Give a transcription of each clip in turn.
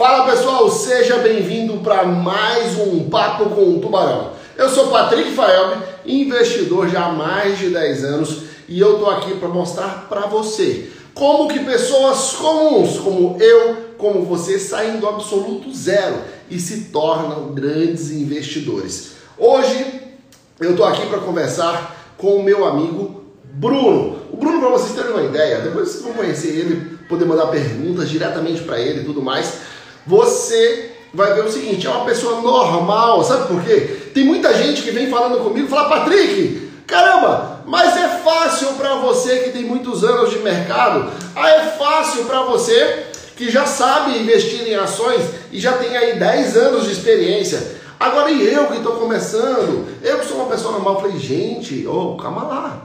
Fala pessoal, seja bem-vindo para mais um Papo com o Tubarão. Eu sou Patrick Faelme, investidor já há mais de 10 anos e eu tô aqui para mostrar para você como que pessoas comuns, como eu, como você, saem do absoluto zero e se tornam grandes investidores. Hoje eu tô aqui para conversar com o meu amigo Bruno. O Bruno, para vocês terem uma ideia, depois vocês vão conhecer ele, poder mandar perguntas diretamente para ele e tudo mais você vai ver o seguinte: é uma pessoa normal, sabe por quê? Tem muita gente que vem falando comigo fala, Patrick, caramba, mas é fácil para você que tem muitos anos de mercado, ah, é fácil para você que já sabe investir em ações e já tem aí 10 anos de experiência. Agora e eu que estou começando, eu que sou uma pessoa normal, falei, gente, oh, calma lá.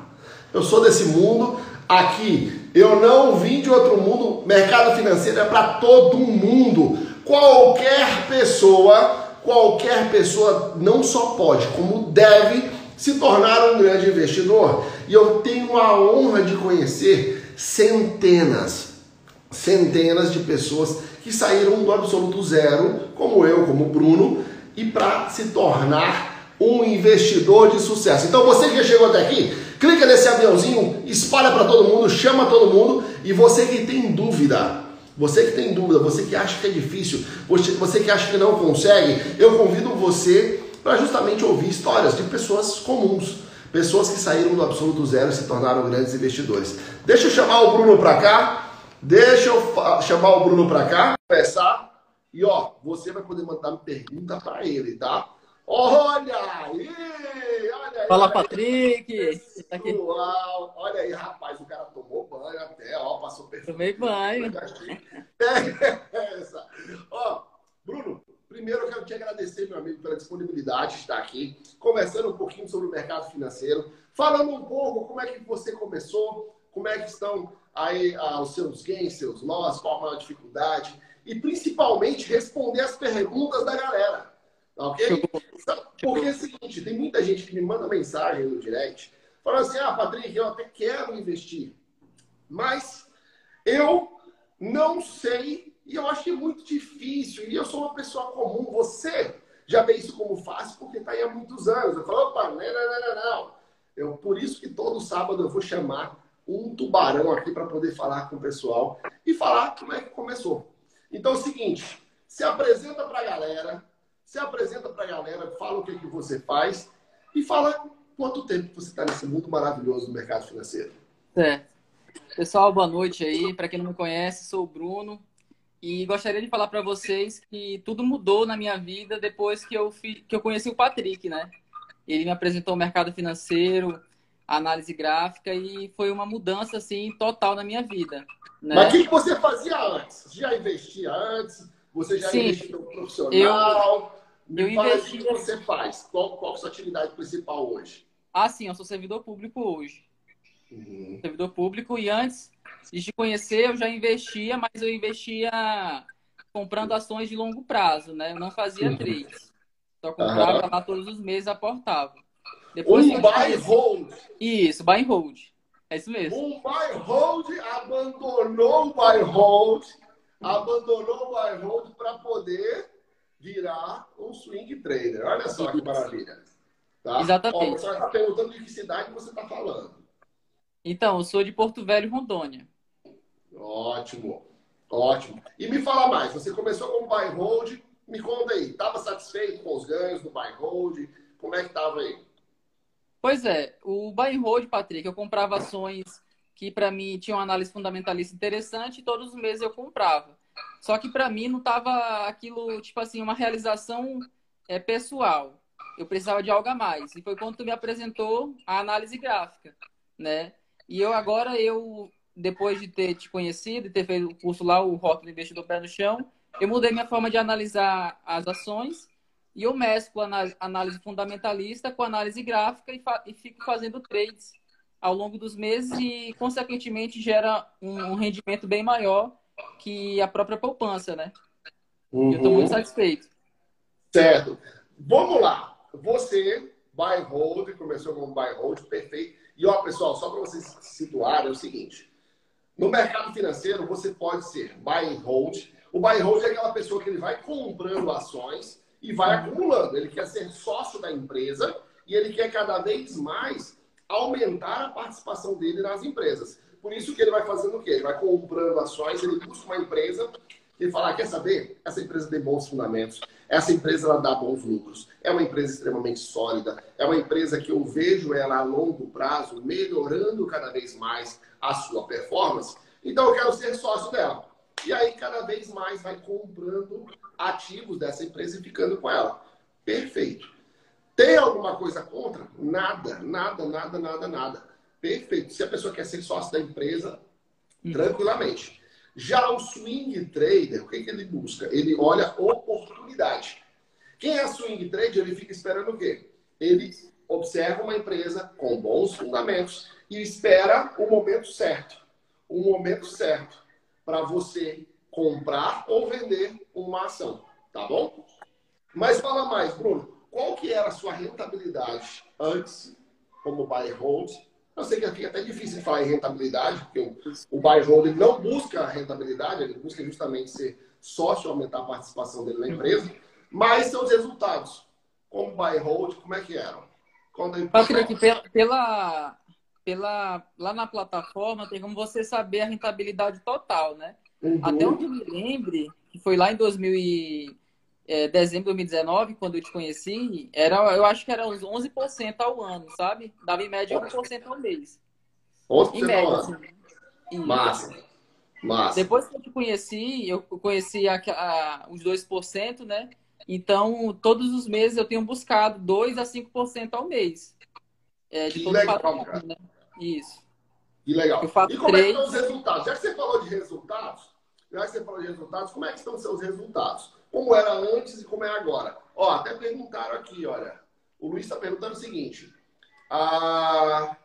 Eu sou desse mundo, aqui eu não vim de outro mundo, mercado financeiro é para todo mundo. Qualquer pessoa, qualquer pessoa não só pode, como deve se tornar um grande investidor. E eu tenho a honra de conhecer centenas, centenas de pessoas que saíram do absoluto zero, como eu, como Bruno, e para se tornar um investidor de sucesso. Então você que chegou até aqui, clica nesse aviãozinho, espalha para todo mundo, chama todo mundo e você que tem dúvida, você que tem dúvida, você que acha que é difícil, você que acha que não consegue, eu convido você para justamente ouvir histórias de pessoas comuns, pessoas que saíram do absoluto zero e se tornaram grandes investidores. Deixa eu chamar o Bruno para cá, deixa eu chamar o Bruno para cá, conversar, e ó, você vai poder mandar pergunta para ele, tá? Olha aí! Olha aí! Fala, Patrick! Tá. Uau! Olha aí, rapaz, o cara tomou banho até, ó, passou perfeito. Tomei banho. É essa. Ó, Bruno, primeiro eu quero te agradecer, meu amigo, pela disponibilidade de estar aqui, conversando um pouquinho sobre o mercado financeiro, falando um pouco como é que você começou, como é que estão aí ah, os seus gains, seus loss, qual a dificuldade, e principalmente responder as perguntas da galera. Tá ok? Porque é o seguinte, tem muita gente que me manda mensagem no direct falando assim, ah, Patrick, eu até quero investir, mas eu não sei e eu acho que é muito difícil e eu sou uma pessoa comum. Você já vê isso como fácil porque está aí há muitos anos. Eu falo, opa, não, não, não, não. Eu, por isso que todo sábado eu vou chamar um tubarão aqui para poder falar com o pessoal e falar como é que começou. Então é o seguinte, se apresenta para a galera, se apresenta para a galera, fala o que, que você faz e fala quanto tempo você está nesse mundo maravilhoso do mercado financeiro. É. Pessoal, boa noite aí. Para quem não me conhece, sou o Bruno e gostaria de falar para vocês que tudo mudou na minha vida depois que eu, fi... que eu conheci o Patrick, né? Ele me apresentou o mercado financeiro, análise gráfica e foi uma mudança assim total na minha vida. Né? Mas o que você fazia antes? Já investia antes? Você já Sim, investiu no profissional? Eu, eu investi... O que você faz? Qual, qual a sua atividade principal hoje? Ah, sim, eu sou servidor público hoje. Uhum. Servidor público. E antes de conhecer, eu já investia, mas eu investia comprando ações de longo prazo, né? Eu não fazia uhum. trades. Só comprava uhum. lá todos os meses, aportava. Depois um buy and hold. Isso, buy and hold. É isso mesmo. Um buy and hold abandonou o buy and hold abandonou o buy hold para poder virar um swing trader. Olha só que maravilha. Tá? Exatamente. Ó, você está perguntando de que cidade você está falando. Então, eu sou de Porto Velho, Rondônia. Ótimo, ótimo. E me fala mais, você começou com o buy hold, me conta aí, estava satisfeito com os ganhos do buy hold? Como é que estava aí? Pois é, o buy hold, Patrick, eu comprava ações que para mim tinha uma análise fundamentalista interessante e todos os meses eu comprava. Só que para mim não estava aquilo, tipo assim, uma realização é, pessoal. Eu precisava de algo a mais. E foi quando tu me apresentou a análise gráfica, né? E eu agora, eu depois de ter te conhecido e ter feito o curso lá, o Rótulo Investidor Pé no Chão, eu mudei minha forma de analisar as ações e eu mesclo a análise fundamentalista com análise gráfica e, e fico fazendo trades ao longo dos meses e, consequentemente, gera um rendimento bem maior que a própria poupança, né? Uhum. Eu estou muito satisfeito. Certo. Vamos lá. Você, buy hold, começou com buy hold, perfeito. E, ó, pessoal, só para vocês se situarem, é o seguinte. No mercado financeiro, você pode ser buy and hold. O buy hold é aquela pessoa que ele vai comprando ações e vai acumulando. Ele quer ser sócio da empresa e ele quer cada vez mais aumentar a participação dele nas empresas. Por isso que ele vai fazendo o quê? Ele vai comprando ações, ele busca uma empresa e fala, ah, quer saber? Essa empresa tem bons fundamentos, essa empresa ela dá bons lucros, é uma empresa extremamente sólida, é uma empresa que eu vejo ela a longo prazo melhorando cada vez mais a sua performance, então eu quero ser sócio dela. E aí cada vez mais vai comprando ativos dessa empresa e ficando com ela. Perfeito. Tem alguma coisa contra? Nada, nada, nada, nada, nada. Perfeito. Se a pessoa quer ser sócio da empresa, uhum. tranquilamente. Já o swing trader, o que, que ele busca? Ele olha oportunidade. Quem é swing trader, ele fica esperando o quê? Ele observa uma empresa com bons fundamentos e espera o momento certo. O momento certo para você comprar ou vender uma ação, tá bom? Mas fala mais, Bruno qual que era a sua rentabilidade antes, como buy hold? Eu sei que aqui é até difícil de falar em rentabilidade, porque o, o buy não busca rentabilidade, ele busca justamente ser sócio, aumentar a participação dele na empresa, mas seus resultados, como buy hold, como é que eram? Patrick, pela, pela, pela, lá na plataforma tem como você saber a rentabilidade total, né? Uhum. Até onde me lembre, que foi lá em 2000 é, dezembro de 2019, quando eu te conheci, era, eu acho que era uns 11% ao ano, sabe? Dava em média 1% ao mês. 11% em média, ao ano. Assim. Massa. Massa. Depois que eu te conheci, eu conheci a, a, os 2%, né? Então, todos os meses eu tenho buscado 2 a 5% ao mês. É, de que todo legal, patrimônio, né? Isso. Que legal. e como 3... é que estão os resultados? Já que você falou de resultados, já que você falou de resultados, como é que estão os seus resultados? Como era antes e como é agora. Ó, até perguntaram aqui, olha. O Luiz está perguntando o seguinte. Ah,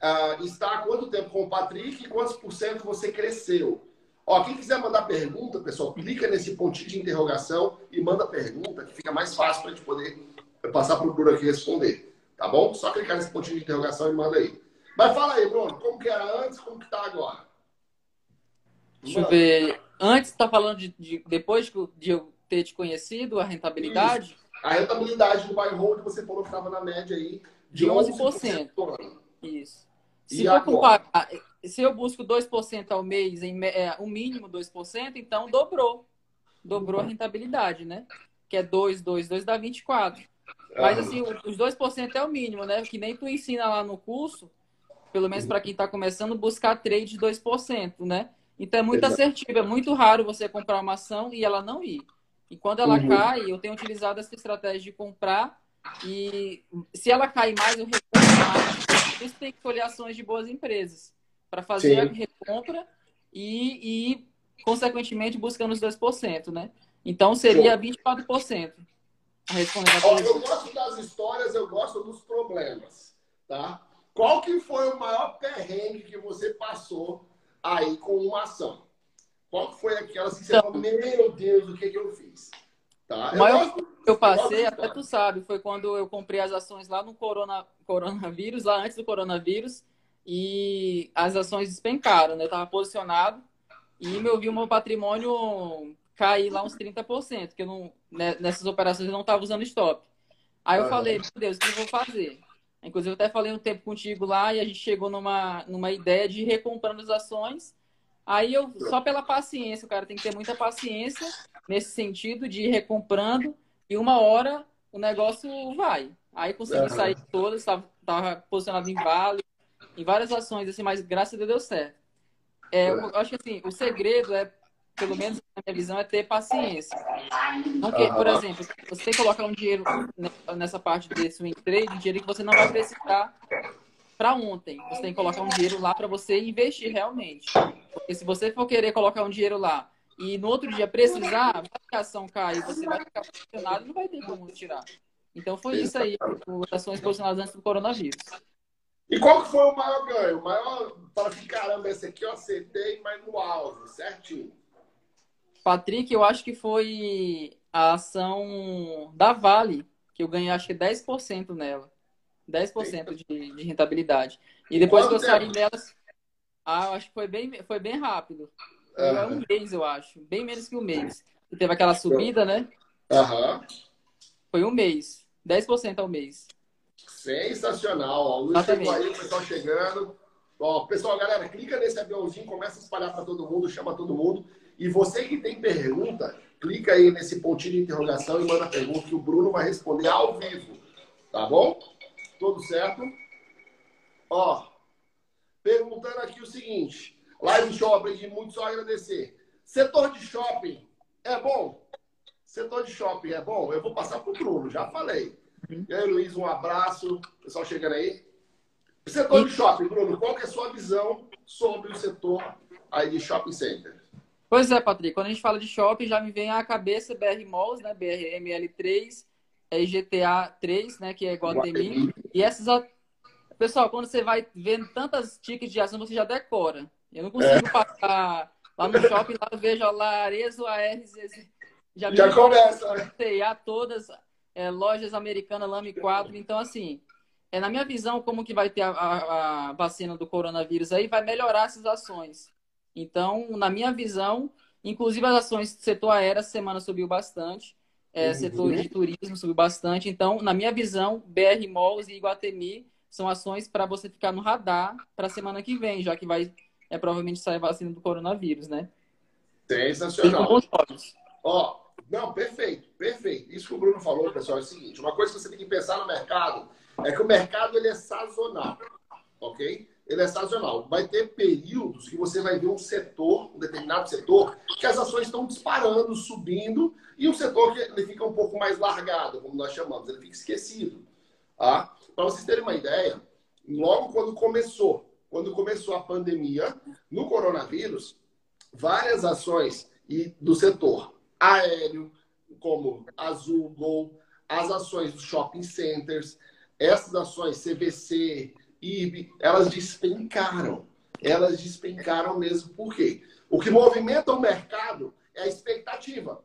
ah, está há quanto tempo com o Patrick e quantos por cento você cresceu? Ó, quem quiser mandar pergunta, pessoal, clica nesse pontinho de interrogação e manda pergunta, que fica mais fácil para a gente poder passar para o Bruno aqui responder. Tá bom? Só clicar nesse pontinho de interrogação e manda aí. Mas fala aí, Bruno, como que era antes como que está agora? Deixa eu ver. Antes, está falando de, de, depois de eu ter te conhecido, a rentabilidade? Isso. A rentabilidade do buy hold, você falou que estava na média aí de, de 11%. 11%. Isso. Se, for comparar, se eu busco 2% ao mês, em é, um mínimo 2%, então dobrou. Dobrou a rentabilidade, né? Que é 2, 2, 2 dá 24. Mas assim, os 2% é o mínimo, né? Que nem tu ensina lá no curso, pelo menos para quem está começando, buscar trade de 2%, né? Então é muito Exato. assertivo, é muito raro você comprar uma ação e ela não ir. E quando ela uhum. cai, eu tenho utilizado essa estratégia de comprar e se ela cair mais, eu recompro mais. Por isso tem que escolher ações de boas empresas para fazer Sim. a recompra e, e, consequentemente, buscando os 2%, né? Então seria Sim. 24%. Respondendo a eu gosto das histórias, eu gosto dos problemas, tá? Qual que foi o maior perrengue que você passou aí com uma ação. Qual foi aquela assim, você então, falou, meu Deus, o que, que eu fiz? Tá? O maior eu, eu passei, até tu sabe, foi quando eu comprei as ações lá no corona, coronavírus, lá antes do coronavírus, e as ações despencaram, né? Eu tava posicionado e meu vi o meu patrimônio cair lá uns 30%, que eu não, né, nessas operações eu não estava usando stop. Aí eu falei, meu Deus, o que eu vou fazer? Inclusive, eu até falei um tempo contigo lá e a gente chegou numa, numa ideia de recomprando as ações. Aí eu, só pela paciência, o cara tem que ter muita paciência nesse sentido de ir recomprando e uma hora o negócio vai. Aí consegui sair todas, estava posicionado em vale, em várias ações, assim, mas graças a Deus deu certo. É, eu acho que assim, o segredo é pelo menos na minha visão, é ter paciência. Porque, por exemplo, você tem que colocar um dinheiro nessa parte desse swing trade, um dinheiro que você não vai precisar para ontem. Você tem que colocar um dinheiro lá para você investir realmente. Porque se você for querer colocar um dinheiro lá e no outro dia precisar, a ação cair, você vai ficar posicionado e não vai ter como tirar. Então foi isso aí, as ações posicionadas antes do coronavírus. E qual que foi o maior ganho? O maior, para que caramba, esse aqui eu acertei, mas no alvo, certinho. Patrick, eu acho que foi a ação da Vale, que eu ganhei acho que 10% nela. 10% de, de rentabilidade. E depois Quanto que eu saí tempo? delas, ah, eu acho que foi bem, foi bem rápido. É um mês, eu acho. Bem menos que um mês. E teve aquela subida, né? Aham. Foi um mês. 10% ao mês. Sensacional. Ó, o Luiz chegou aí, o pessoal chegando. Ó, pessoal, galera, clica nesse aviãozinho, começa a espalhar para todo mundo, chama todo mundo. E você que tem pergunta, clica aí nesse pontinho de interrogação e manda pergunta que o Bruno vai responder ao vivo. Tá bom? Tudo certo? Ó, perguntando aqui o seguinte. Live Show, aprendi muito, só agradecer. Setor de shopping é bom? Setor de shopping é bom? Eu vou passar para o Bruno, já falei. Uhum. E aí, Luiz, um abraço. Pessoal chegando aí. Setor de shopping, Bruno, qual que é a sua visão sobre o setor aí de shopping center? Pois é, Patrick. Quando a gente fala de shopping, já me vem à cabeça BR Malls, né? BRML3, é GTA 3, né? Que é Guatemi. E essas... Pessoal, quando você vai vendo tantas tickets de ação, você já decora. Eu não consigo é. passar lá no shopping, lá eu vejo a Arezo, a RZZ. Já, já começa, né? Todas, é, lojas americanas, Lame 4. Então, assim, é, na minha visão, como que vai ter a, a, a, vacina do coronavírus aí, vai melhorar essas ações. Então, na minha visão, inclusive as ações do setor aéreo, essa semana subiu bastante. É, uhum. Setor de turismo subiu bastante. Então, na minha visão, BR Malls e Iguatemi são ações para você ficar no radar para a semana que vem, já que vai é provavelmente sair a vacina do coronavírus, né? Sensacional. Ó, não, perfeito, perfeito. Isso que o Bruno falou, pessoal, é o seguinte: uma coisa que você tem que pensar no mercado é que o mercado ele é sazonal, ok? Ele é sazonal. Vai ter períodos que você vai ver um setor, um determinado setor, que as ações estão disparando, subindo, e um setor que ele fica um pouco mais largado, como nós chamamos, ele fica esquecido. Tá? Para vocês terem uma ideia, logo quando começou quando começou a pandemia no coronavírus, várias ações e do setor aéreo, como Azul, Gol, as ações dos shopping centers, essas ações CVC, IB, elas despencaram. Elas despencaram mesmo. Por quê? O que movimenta o mercado é a expectativa.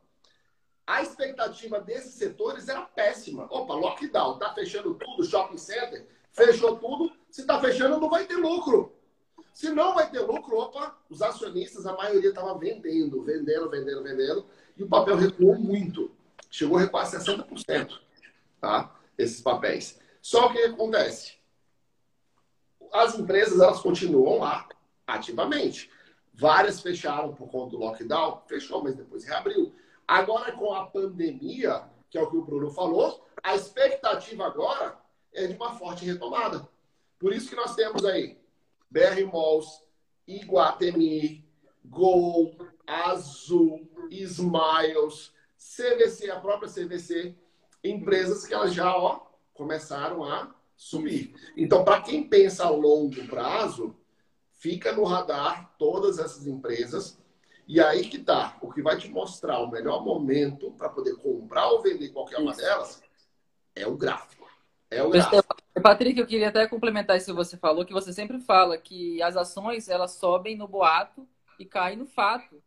A expectativa desses setores era péssima. Opa, lockdown, tá fechando tudo, shopping center, fechou tudo. Se está fechando, não vai ter lucro. Se não vai ter lucro, opa, os acionistas, a maioria estava vendendo, vendendo, vendendo, vendendo, e o papel recuou muito. Chegou a recuar 60%, tá? Esses papéis. Só que o que acontece? As empresas, elas continuam lá, ativamente. Várias fecharam por conta do lockdown, fechou, mas depois reabriu. Agora, com a pandemia, que é o que o Bruno falou, a expectativa agora é de uma forte retomada. Por isso que nós temos aí BR Malls, Iguatemi, Gol, Azul, Smiles, CVC, a própria CVC, empresas que elas já ó, começaram a subir. Então, para quem pensa a longo prazo, fica no radar todas essas empresas. E aí que tá, o que vai te mostrar o melhor momento para poder comprar ou vender qualquer uma delas é o gráfico. É o gráfico. Patrick, eu queria até complementar isso que você falou, que você sempre fala que as ações elas sobem no boato e caem no fato.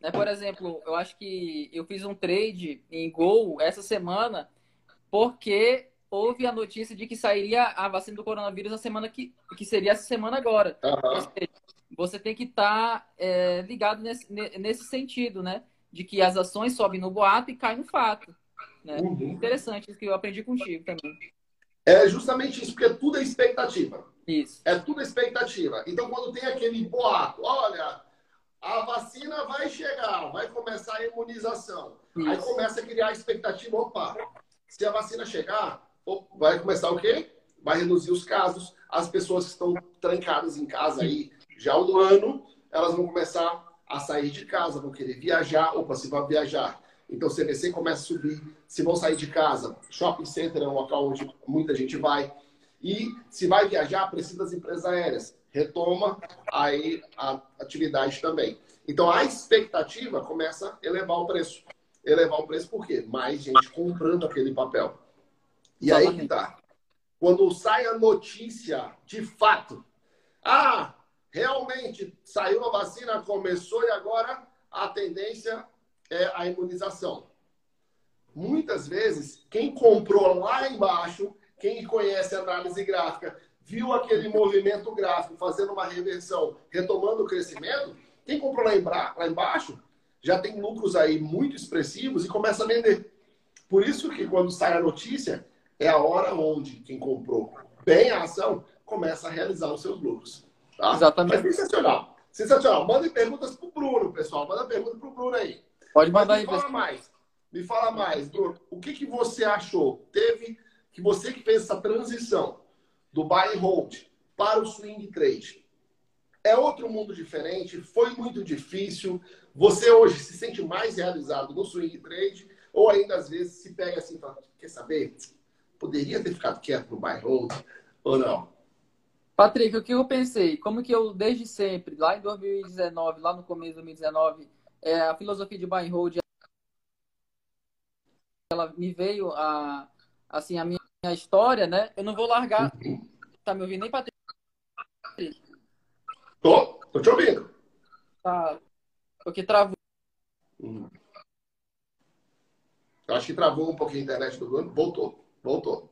Né? Por exemplo, eu acho que eu fiz um trade em Gol essa semana porque houve a notícia de que sairia a vacina do coronavírus na semana que, que seria essa semana agora. Uhum. Seja, você tem que estar tá, é, ligado nesse, nesse sentido, né? De que as ações sobem no boato e caem no fato. Né? Uhum. Interessante isso que eu aprendi contigo também. É justamente isso, porque tudo é expectativa. Isso. É tudo expectativa. Então, quando tem aquele boato, olha, a vacina vai chegar, vai começar a imunização. Isso. Aí começa a criar a expectativa, opa, se a vacina chegar, vai começar o quê? Vai reduzir os casos. As pessoas que estão trancadas em casa aí já há um ano, elas vão começar a sair de casa, vão querer viajar. Opa, se vai viajar, então, o CVC começa a subir. Se vão sair de casa, shopping center é um local onde muita gente vai. E se vai viajar, precisa das empresas aéreas. Retoma aí a atividade também. Então, a expectativa começa a elevar o preço. Elevar o preço por quê? Mais gente comprando aquele papel. E aí que tá. Quando sai a notícia de fato, ah, realmente saiu a vacina, começou e agora a tendência é a imunização. Muitas vezes, quem comprou lá embaixo, quem conhece a análise gráfica, viu aquele movimento gráfico fazendo uma reversão, retomando o crescimento, Quem comprou lá, embra... lá embaixo já tem lucros aí muito expressivos e começa a vender. Por isso que quando sai a notícia, é a hora onde quem comprou bem a ação começa a realizar os seus lucros. Tá? Exatamente. Mas sensacional. Sensacional. Mandem perguntas pro Bruno, pessoal. Manda pergunta pro Bruno aí. Pode mandar Mas me aí, fala mais. Me fala mais, Bruno. O que, que você achou? Teve que você que fez essa transição do buy and hold para o swing trade. É outro mundo diferente? Foi muito difícil? Você hoje se sente mais realizado no swing trade? Ou ainda às vezes se pega assim e fala, quer saber? Poderia ter ficado quieto no buy hold ou não? Patrick, o que eu pensei? Como que eu, desde sempre, lá em 2019, lá no começo de 2019, é, a filosofia de buy and hold, ela me veio a, assim, a minha história, né? Eu não vou largar. Tá me ouvindo nem, Patrick? Tô, tô te ouvindo. Tá. Porque travou. Uhum. Acho que travou um pouquinho a internet do Bruno. Voltou, voltou.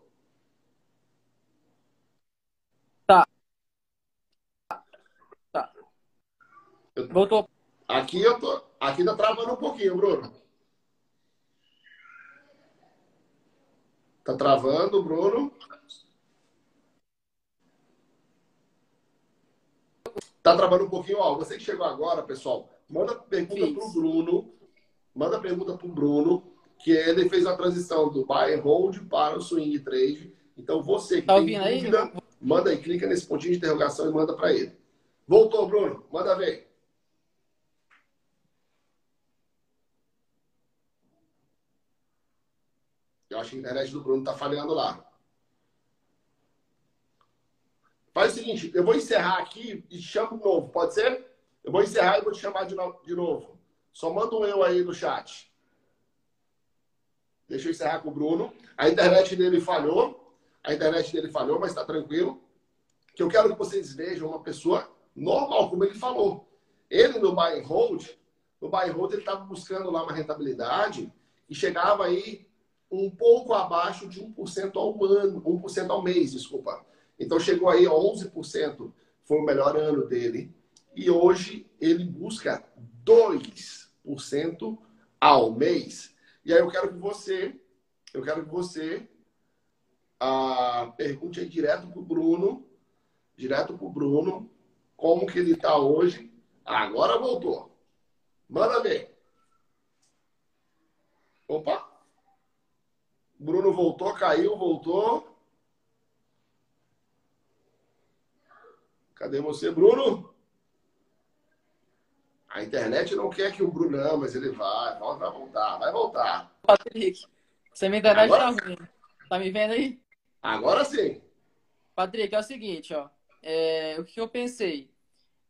Voltou. Aqui eu tô. Aqui tá travando um pouquinho, Bruno. Tá travando, Bruno. Tá travando um pouquinho, ó. Você que chegou agora, pessoal, manda pergunta pro Bruno. Manda pergunta pro Bruno, que ele fez a transição do buy and hold para o swing trade. Então você que Tá tem ouvindo aí? dúvida, manda aí, clica nesse pontinho de interrogação e manda para ele. Voltou, Bruno. Manda ver. Eu acho que a internet do Bruno tá falhando lá. Faz o seguinte, eu vou encerrar aqui e chamo de novo, pode ser? Eu vou encerrar e vou te chamar de, no- de novo. Só manda um eu aí no chat. Deixa eu encerrar com o Bruno. A internet dele falhou. A internet dele falhou, mas está tranquilo. Que eu quero que vocês vejam uma pessoa normal, como ele falou. Ele no buy and hold, no buy and hold ele estava buscando lá uma rentabilidade e chegava aí um pouco abaixo de 1% ao ano, 1% ao mês, desculpa. Então chegou aí a 11%, foi o melhor ano dele. E hoje ele busca 2% ao mês. E aí eu quero que você, eu quero que você ah, pergunte aí direto pro Bruno, direto pro Bruno, como que ele está hoje. Agora voltou. Manda ver. Opa. Bruno voltou, caiu, voltou. Cadê você, Bruno? A internet não quer que o Bruno, não, mas ele vai, vai voltar, vai voltar. Patrick, você minha internet Agora tá ruim. Tá me vendo aí? Agora sim. Patrick, é o seguinte, ó. É, o que eu pensei?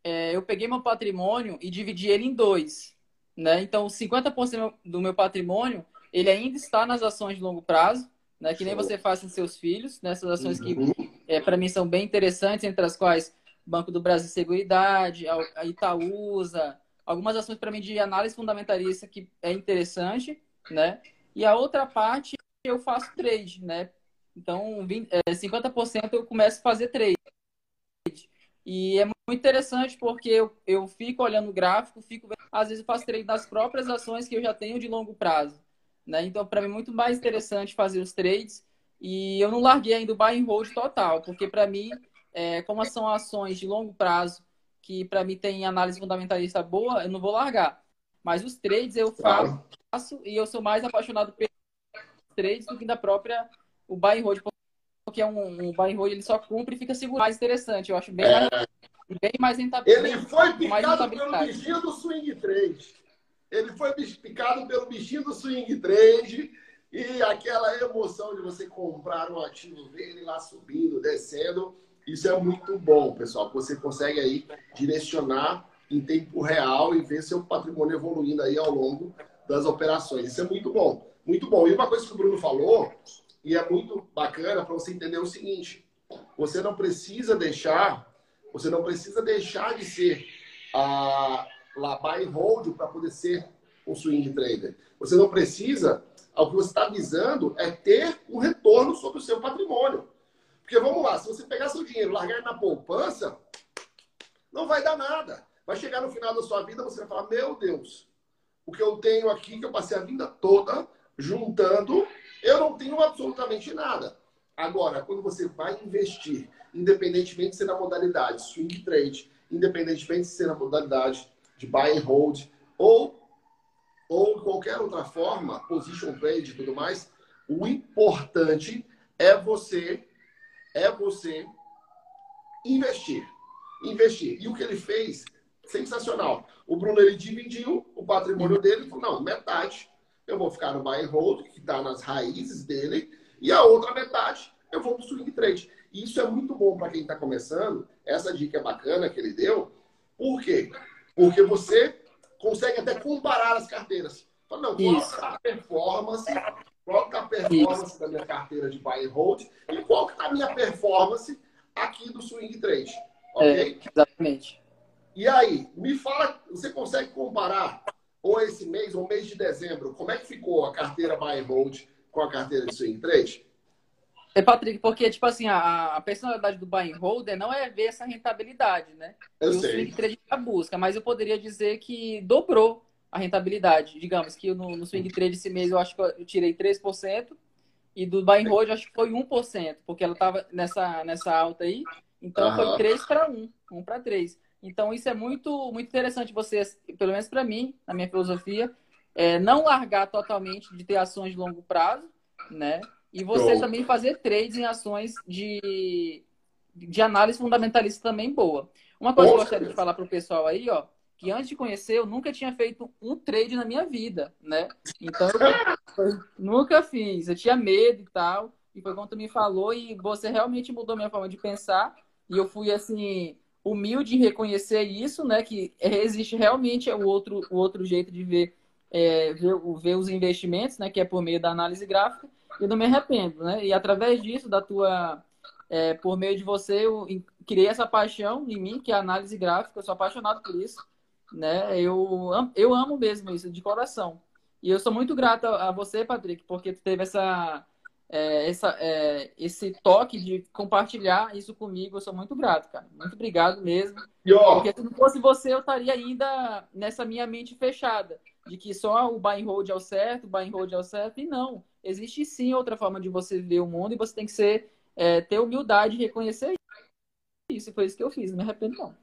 É, eu peguei meu patrimônio e dividi ele em dois, né? Então, 50% do meu patrimônio, ele ainda está nas ações de longo prazo, né? Que nem você faz com seus filhos, nessas ações que Uhum. é, para mim são bem interessantes, entre as quais Banco do Brasil Seguridade, a a Itaúsa, algumas ações para mim de análise fundamentalista que é interessante, né? E a outra parte eu faço trade, né? Então, 20, é, 50% eu começo a fazer trade. E é muito interessante porque eu, eu fico olhando o gráfico, fico às vezes eu faço trade das próprias ações que eu já tenho de longo prazo, né? Então, para mim é muito mais interessante fazer os trades e eu não larguei ainda o buy and hold total, porque para mim, é, como são ações de longo prazo, que para mim tem análise fundamentalista boa, eu não vou largar. Mas os trades eu faço Claro. e eu sou mais apaixonado pelos trades do que da própria o buy and hold, porque é um, um buy and hold ele só cumpre e fica seguro, mais interessante. Eu acho bem mais, bem mais rentável. Ele foi picado pelo rentabilidade. bichinho do swing trade. Ele foi picado pelo bichinho do swing trade e aquela emoção de você comprar um ativo dele lá subindo, descendo. Isso é muito bom, pessoal. Você consegue aí direcionar em tempo real e ver seu patrimônio evoluindo aí ao longo das operações. Isso é muito bom. Muito bom. E uma coisa que o Bruno falou, e é muito bacana para você entender o seguinte: você não precisa deixar, você não precisa deixar de ser a lá buy and hold para poder ser um swing trader. Você não precisa, o que você está visando é ter um retorno sobre o seu patrimônio. Porque vamos lá, se você pegar seu dinheiro largar na poupança, não vai dar nada. Vai chegar no final da sua vida, você vai falar: Meu Deus, o que eu tenho aqui, que eu passei a vida toda juntando, eu não tenho absolutamente nada. Agora, quando você vai investir, independentemente de ser na modalidade swing trade, independentemente de ser na modalidade de buy and hold, ou, ou qualquer outra forma, position trade e tudo mais, o importante é você é você investir. Investir. E o que ele fez, sensacional. O Bruno ele dividiu o patrimônio dele e falou: não, metade eu vou ficar no buy and hold, que está nas raízes dele, e a outra metade eu vou para o swing trade. E isso é muito bom para quem está começando. Essa dica é bacana que ele deu. Por quê? Porque você consegue até comparar as carteiras. Fala, não, qual está a performance? Qual está a performance isso. da minha carteira de buy and hold? E qual está a minha performance aqui do swing trade? Ok? É, exatamente. E aí, me fala, você consegue comparar ou esse mês, ou mês de dezembro, como é que ficou a carteira buy and hold com a carteira de swing trade? É, Patrick, porque, tipo assim, a, a personalidade do buy and hold não é ver essa rentabilidade, né? Eu e sei. o swing trade a busca, mas eu poderia dizer que dobrou a rentabilidade. Digamos que no, no swing trade esse mês eu acho que eu tirei 3%, e do buy and hold acho que foi 1%, porque ela estava nessa, nessa alta aí, então uhum. foi 3 para 1, 1 para 3. Então, isso é muito, muito interessante você, pelo menos para mim, na minha filosofia, é não largar totalmente de ter ações de longo prazo, né? E você também fazer trades em ações de, de análise fundamentalista também boa. Uma coisa que eu gostaria de falar para o pessoal aí, ó, que antes de conhecer, eu nunca tinha feito um trade na minha vida, né? Então, eu, nunca fiz. Eu tinha medo e tal. E foi quando tu me falou e você realmente mudou minha forma de pensar. E eu fui, assim, humilde em reconhecer isso, né? Que existe realmente o outro, o outro jeito de ver, é, ver, ver, os investimentos, né? Que é por meio da análise gráfica. E não me arrependo, né? E através disso, da tua, é, por meio de você, eu criei essa paixão em mim, que é a análise gráfica. Eu sou apaixonado por isso, né? Eu, eu amo mesmo isso, de coração. E eu sou muito grato a você, Patrick, porque teve essa é, essa, é, esse toque de compartilhar isso comigo. Eu sou muito grato, cara. Muito obrigado mesmo. Porque se não fosse você, eu estaria ainda nessa minha mente fechada. De que só o buy and hold é o certo, o buy and hold é o certo. E não. Existe sim outra forma de você ver o mundo e você tem que ser, é, ter humildade e reconhecer isso. E foi isso que eu fiz. Não me arrependo, não.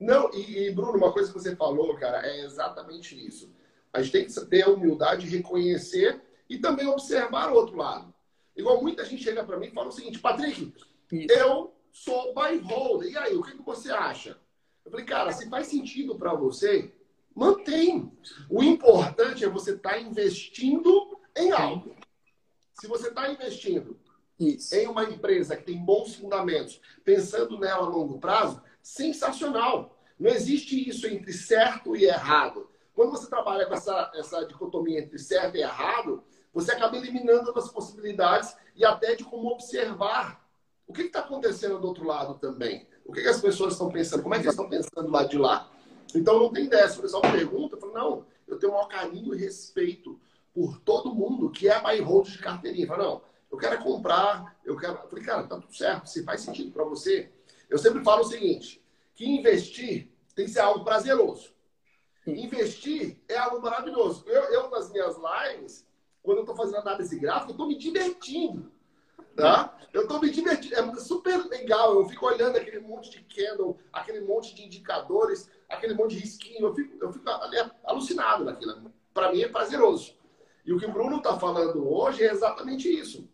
Não, e, e Bruno, uma coisa que você falou, cara, é exatamente isso. A gente tem que ter a humildade de reconhecer e também observar o outro lado. Igual muita gente chega para mim e fala o seguinte, Patrick, Isso. eu sou buy hold. E aí, o que, que você acha? Eu falei, cara, se faz sentido para você, mantém. O importante é você estar tá investindo em algo. Se você está investindo Isso. em uma empresa que tem bons fundamentos, pensando nela a longo prazo, sensacional. Não existe isso entre certo e errado. Quando você trabalha com essa, essa dicotomia entre certo e errado, você acaba eliminando as possibilidades e até de como observar o que está acontecendo do outro lado também. O que, que as pessoas estão pensando? Como é que eles estão pensando lá de lá? Então não tem dessa. O pessoal pergunta, eu falo, não, eu tenho um maior carinho e respeito por todo mundo que é buy hold de carteirinha. Falo, não, eu quero é comprar, eu quero. Eu falei, cara, tá tudo certo, se faz sentido para você. Eu sempre falo o seguinte: que investir tem que ser algo prazeroso. Investir é algo maravilhoso. Eu, eu nas minhas lives, quando eu estou fazendo análise gráfica, eu estou me divertindo. Tá? Eu estou me divertindo. É super legal. Eu fico olhando aquele monte de candle, aquele monte de indicadores, aquele monte de risquinho. Eu fico, eu fico alucinado naquilo. Para mim é prazeroso. E o que o Bruno está falando hoje é exatamente isso.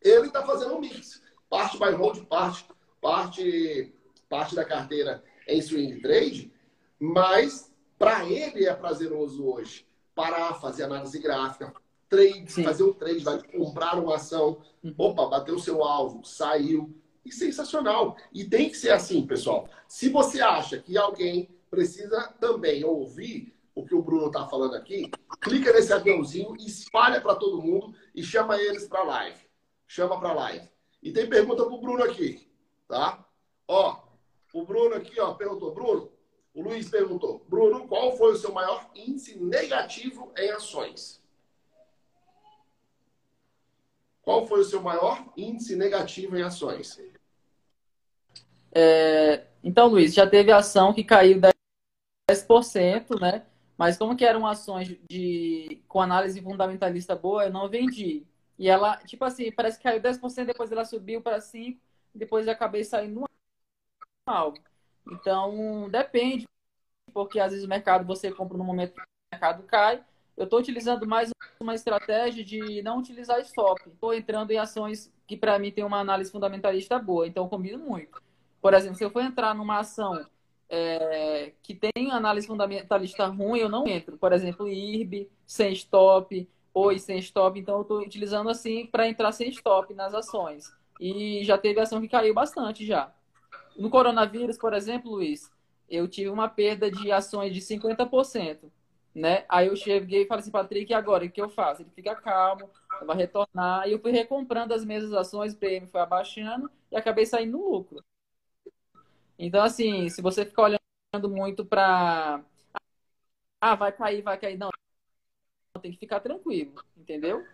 Ele está fazendo um mix. Parte by hold, parte, parte, parte da carteira em swing trade, mas para ele é prazeroso hoje parar, fazer análise gráfica, trade, Sim. fazer um trade, vai comprar uma ação, uhum. opa, bateu seu alvo, saiu. E sensacional. E tem que ser assim, pessoal. Se você acha que alguém precisa também ouvir o que o Bruno está falando aqui, clica nesse aviãozinho, espalha para todo mundo e chama eles para live. Chama para live. E tem pergunta para o Bruno aqui, tá? Ó, o Bruno aqui, ó, perguntou, Bruno, o Luiz perguntou, Bruno, qual foi o seu maior índice negativo em ações? Qual foi o seu maior índice negativo em ações? É, então, Luiz, já teve ação que caiu 10%, né? Mas como que eram ações de, com análise fundamentalista boa, eu não vendi. E ela, tipo assim, parece que caiu 10%, depois ela subiu para 5%, depois acabei saindo algo. Então, depende, porque às vezes o mercado você compra no momento que o mercado cai. Eu estou utilizando mais uma estratégia de não utilizar stop. Estou entrando em ações que para mim tem uma análise fundamentalista boa, então combino muito. Por exemplo, se eu for entrar numa ação é, que tem análise fundamentalista ruim, eu não entro. Por exemplo, IRB, sem stop, OI sem stop. Então, eu estou utilizando assim para entrar sem stop nas ações. E já teve ação que caiu bastante já. No coronavírus, por exemplo, Luiz, eu tive uma perda de ações de 50%. Né? Aí eu cheguei e falei assim, Patrick, e agora? O que eu faço? Ele fica calmo, vai retornar. E eu fui recomprando as mesmas ações, o PM foi abaixando e acabei saindo no lucro. Então, assim, se você ficar olhando muito para. Ah, vai cair, vai cair. Não, tem que ficar tranquilo, entendeu?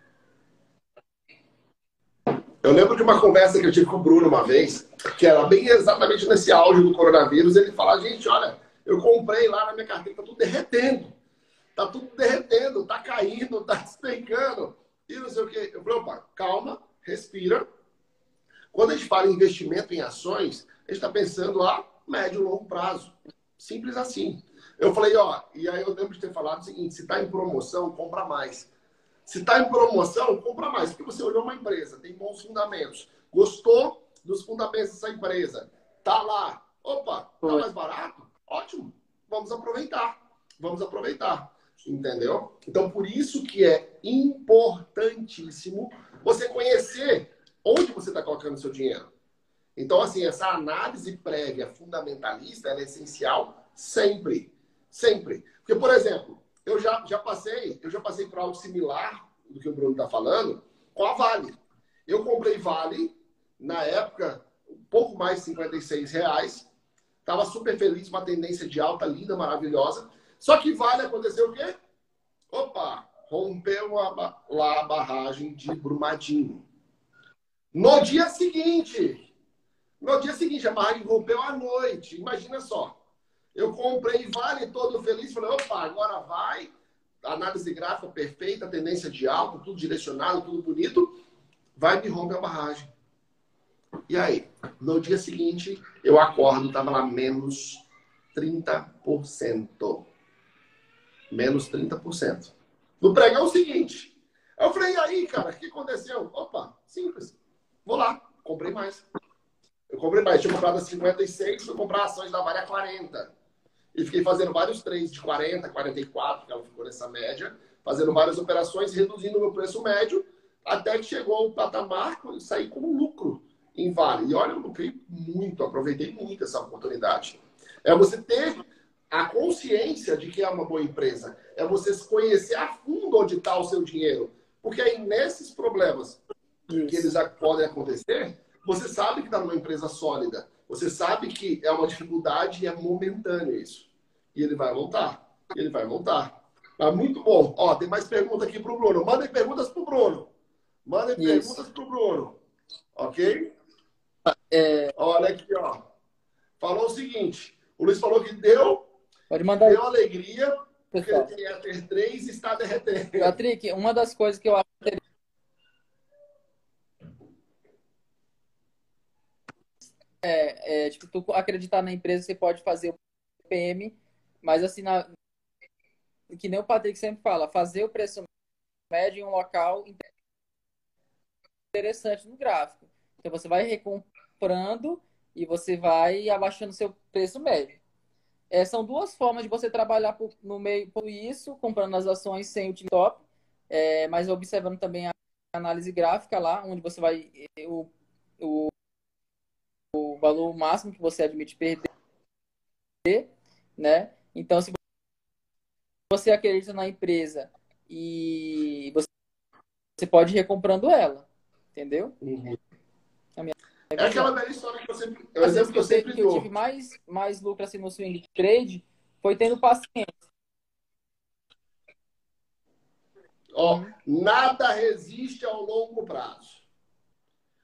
Eu lembro de uma conversa que eu tive com o Bruno uma vez, que era bem exatamente nesse auge do coronavírus. Ele fala: gente, olha, eu comprei lá na minha carteira, tá tudo derretendo. Tá tudo derretendo, tá caindo, tá despencando. E não sei o quê. Eu falei: opa, calma, respira. Quando a gente fala em investimento em ações, a gente está pensando a médio e longo prazo. Simples assim. Eu falei, ó, e aí eu lembro de ter falado o seguinte: se está em promoção, compra mais. Se está em promoção, compra mais. Porque você olhou uma empresa, tem bons fundamentos, gostou dos fundamentos dessa empresa, tá lá. Opa, tá mais barato? Ótimo. Vamos aproveitar. Vamos aproveitar. Entendeu? Então, por isso que é importantíssimo você conhecer onde você está colocando seu dinheiro. Então, assim, essa análise prévia fundamentalista é essencial sempre. Sempre. Porque, por exemplo, eu já, já passei, eu já passei por algo similar do que o Bruno está falando com a Vale. Eu comprei Vale na época, um pouco mais de 56 reais. Estava super feliz, uma tendência de alta, linda, maravilhosa. Só que Vale aconteceu o quê? Opa, rompeu a, lá a barragem de Brumadinho. No dia seguinte, no dia seguinte, a barragem rompeu à noite. Imagina só. Eu comprei Vale todo feliz, falei, opa, agora vai. Análise gráfica perfeita, tendência de alta, tudo direcionado, tudo bonito. Vai me romper a barragem. E aí? No dia seguinte, eu acordo, tava lá menos 30%. Menos 30%. No pregão seguinte. Eu falei, e aí, cara, o que aconteceu? Opa, simples. Vou lá, comprei mais. Eu comprei mais, tinha comprado a 56, fui comprar ações da Vale a 40. E fiquei fazendo vários trades de 40, 44, que ela ficou nessa média, fazendo várias operações, reduzindo o meu preço médio, até que chegou ao patamar e saí com lucro em Vale. E olha, eu lucrei muito, aproveitei muito essa oportunidade. É você ter a consciência de que é uma boa empresa. É você conhecer a fundo onde está o seu dinheiro. Porque aí, nesses problemas que eles podem acontecer, você sabe que está numa empresa sólida. Você sabe que é uma dificuldade e é momentâneo isso. E ele vai voltar. Ele vai voltar. Mas muito bom. Ó, tem mais perguntas aqui para o Bruno. Mandem perguntas para o Bruno. Mandem perguntas para o Bruno. Ok? É... Olha aqui, ó. Falou o seguinte. O Luiz falou que deu, Pode mandar deu alegria, porque ele tem ter três e está derretendo. Patrick, uma das coisas que eu acho é, é, tipo, tu acreditar na empresa, você pode fazer o PM, mas assim, na, que nem o Patrick sempre fala, fazer o preço médio em um local interessante no gráfico. Então você vai recomprando e você vai abaixando seu preço médio. É, são duas formas de você trabalhar por, no meio por isso, comprando as ações sem o top, é, mas observando também a análise gráfica lá, onde você vai o, o o valor máximo que você admite perder, né? Então, se você acredita na empresa e você pode ir recomprando ela, entendeu? Uhum. Minha... É aquela velha história que eu sempre, é o exemplo que eu sempre que eu tive mais, mais lucro assim no swing trade foi tendo paciência. Ó, nada resiste ao longo prazo.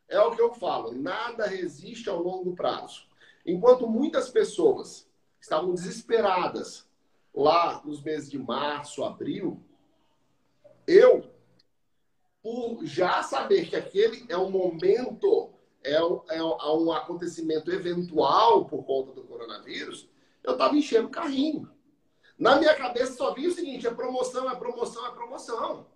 É o que eu falo, nada resiste ao longo prazo. Enquanto muitas pessoas estavam desesperadas lá nos meses de março, abril, eu, por já saber que aquele é um momento, é um, é um acontecimento eventual por conta do coronavírus, eu estava enchendo o carrinho. Na minha cabeça só vinha o seguinte: é promoção, é promoção, é promoção.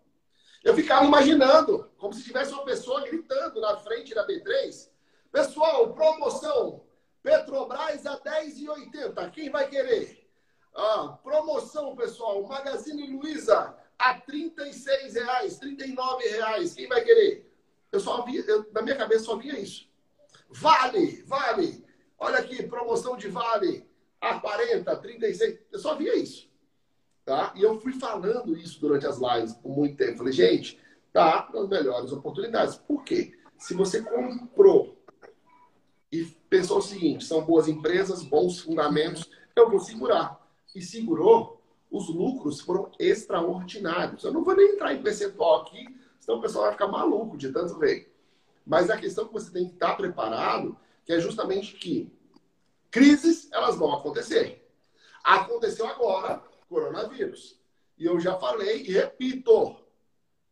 Eu ficava imaginando, como se tivesse uma pessoa gritando na frente da B3. Pessoal, promoção, Petrobras a 10,80. Quem vai querer? Ah, promoção, pessoal, Magazine Luiza a 36 reais, 39 reais. Quem vai querer? Eu só via, eu, na minha cabeça só via isso. Vale, vale. Olha aqui, promoção de vale a 40, 36. Eu só via isso. Tá? E eu fui falando isso durante as lives por muito tempo. Falei, gente, tá nas melhores oportunidades. Por quê? Se você comprou e pensou o seguinte: são boas empresas, bons fundamentos, eu vou segurar. E segurou, os lucros foram extraordinários. Eu não vou nem entrar em percentual aqui, senão o pessoal vai ficar maluco de tanto ver. Mas a questão que você tem que estar preparado, que é justamente que Crises, elas vão acontecer. Aconteceu agora, coronavírus. E eu já falei e repito,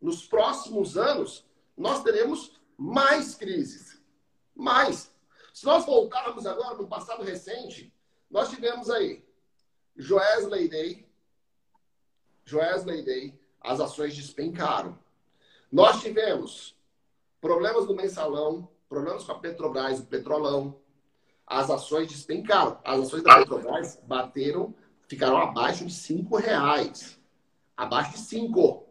nos próximos anos, nós teremos mais crises. Mais. Se nós voltarmos agora no passado recente, nós tivemos aí Joesley Day, Joesley Day, as ações despencaram. Nós tivemos problemas no mensalão, problemas com a Petrobras, o petrolão, as ações despencaram. As ações da Petrobras bateram, ficaram abaixo de cinco reais. Abaixo de cinco.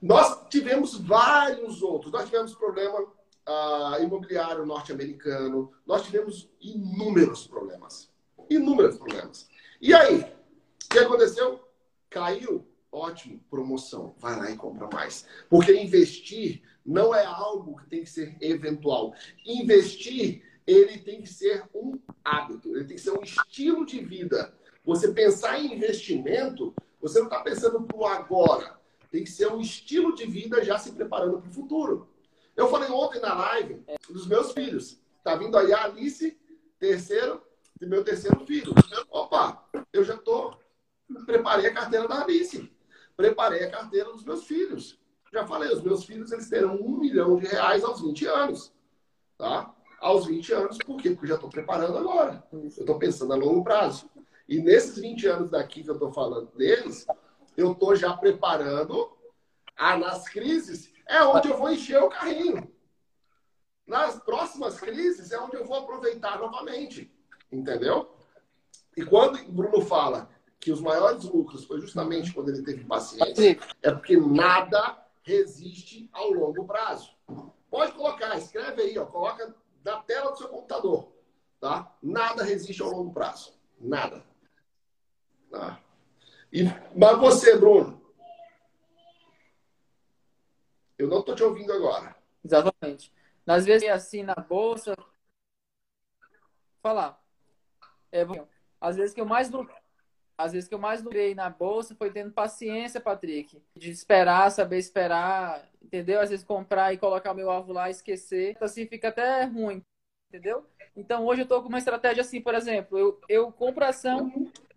Nós tivemos vários outros. Nós tivemos problema uh, imobiliário norte-americano. Nós tivemos inúmeros problemas. Inúmeros problemas. E aí? O que aconteceu? Caiu? Ótimo, promoção. Vai lá e compra mais. Porque investir não é algo que tem que ser eventual. Investir ele tem que ser um hábito, ele tem que ser um estilo de vida. Você pensar em investimento, você não está pensando para o agora. Tem que ser um estilo de vida já se preparando para o futuro. Eu falei ontem na live dos meus filhos. Está vindo aí a Alice, terceiro, e meu terceiro filho. Opa, eu já estou. Preparei a carteira da Alice. Preparei a carteira dos meus filhos. Já falei, os meus filhos eles terão um milhão de reais aos 20 anos. Tá? aos 20 anos. Por quê? Porque eu já estou preparando agora. Eu estou pensando a longo prazo. E nesses 20 anos daqui que eu estou falando deles, eu estou já preparando. Ah, nas crises é onde eu vou encher o carrinho. Nas próximas crises é onde eu vou aproveitar novamente. Entendeu? E quando o Bruno fala que os maiores lucros foi justamente quando ele teve paciência, é porque nada resiste ao longo prazo. Pode colocar, escreve aí, ó, coloca da tela do seu computador. Tá? Nada resiste ao longo prazo. Nada. Tá? E, mas você, Bruno, eu não estou te ouvindo agora. Exatamente. Às vezes, assim, na bolsa. Falar. É, às vezes que eu mais às vezes que eu mais lucrei na bolsa foi tendo paciência, Patrick, de esperar, saber esperar, entendeu? Às vezes comprar e colocar o meu alvo lá e esquecer, assim fica até ruim, entendeu? Então hoje eu tô com uma estratégia assim, por exemplo, eu, eu compro ação,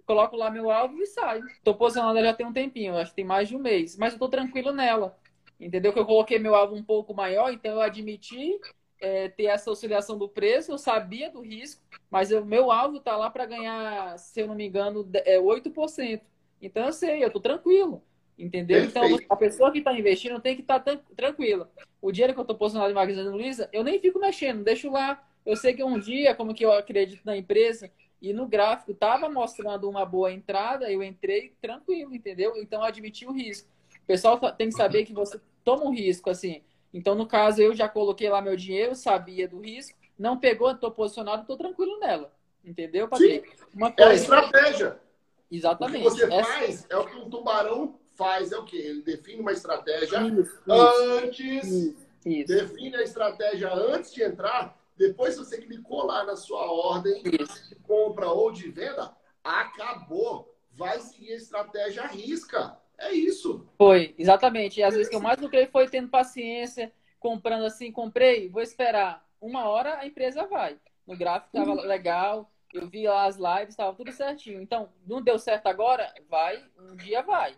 coloco lá meu alvo e saio. Tô posicionando já tem um tempinho, acho que tem mais de um mês, mas eu tô tranquilo nela. Entendeu? Que eu coloquei meu alvo um pouco maior, então eu admiti é, ter essa oscilação do preço, eu sabia do risco, mas o meu alvo tá lá para ganhar, se eu não me engano, é 8%. Então eu sei, eu tô tranquilo. Entendeu? Perfeito. Então, a pessoa que está investindo tem que estar tá tranquila. O dinheiro que eu estou posicionado em Magazine Luiza, eu nem fico mexendo, deixo lá. Eu sei que um dia, como que eu acredito na empresa, e no gráfico estava mostrando uma boa entrada, eu entrei tranquilo, entendeu? Então, eu admiti o risco. O pessoal tem que saber que você toma um risco, assim. Então, no caso, eu já coloquei lá meu dinheiro, sabia do risco, não pegou, estou posicionado, estou tranquilo nela. Entendeu, Patrick? Sim. Uma coisa... É a estratégia. Exatamente. O que você Essa... faz é o que um tubarão faz é o quê? Ele define uma estratégia isso, antes, isso, isso. define a estratégia antes de entrar. Depois, se você clicou lá na sua ordem de compra ou de venda, acabou. Vai seguir a estratégia à risca. É isso. Foi, exatamente. E às vezes que eu mais lucrei foi tendo paciência, comprando assim, comprei, vou esperar. Uma hora a empresa vai. No gráfico estava uhum. legal, Eu vi lá as lives, estava tudo certinho. Então, não deu certo agora? Vai, um dia vai.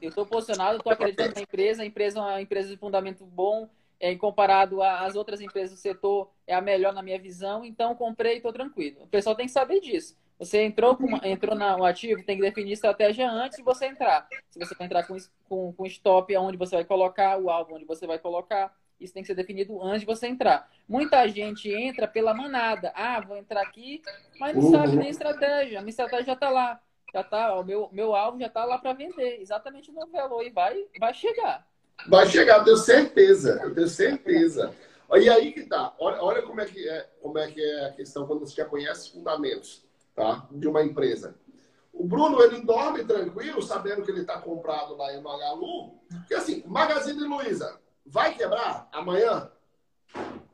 Eu estou posicionado, estou acreditando na empresa. A empresa é uma empresa de fundamento bom, é, comparado às outras empresas do setor, é a melhor na minha visão. Então, comprei e estou tranquilo. O pessoal tem que saber disso. Você entrou, com, entrou no ativo, tem que definir estratégia antes de você entrar. Se você entrar com, com, com stop, aonde você vai colocar, o alvo onde você vai colocar. Isso tem que ser definido antes de você entrar. Muita gente entra pela manada. Ah, vou entrar aqui, mas não uhum. sabe nem estratégia. A minha estratégia já está lá. Já tá, o meu, meu alvo já está lá para vender. Exatamente no valor. E vai, vai chegar. Vai chegar, eu tenho certeza. Eu tenho certeza. E aí que tá. Olha, olha como, é que é, como é que é a questão quando você já conhece os fundamentos tá? de uma empresa. O Bruno, ele dorme tranquilo, sabendo que ele está comprado lá em Magalu. Porque assim, Magazine Luiza vai quebrar amanhã?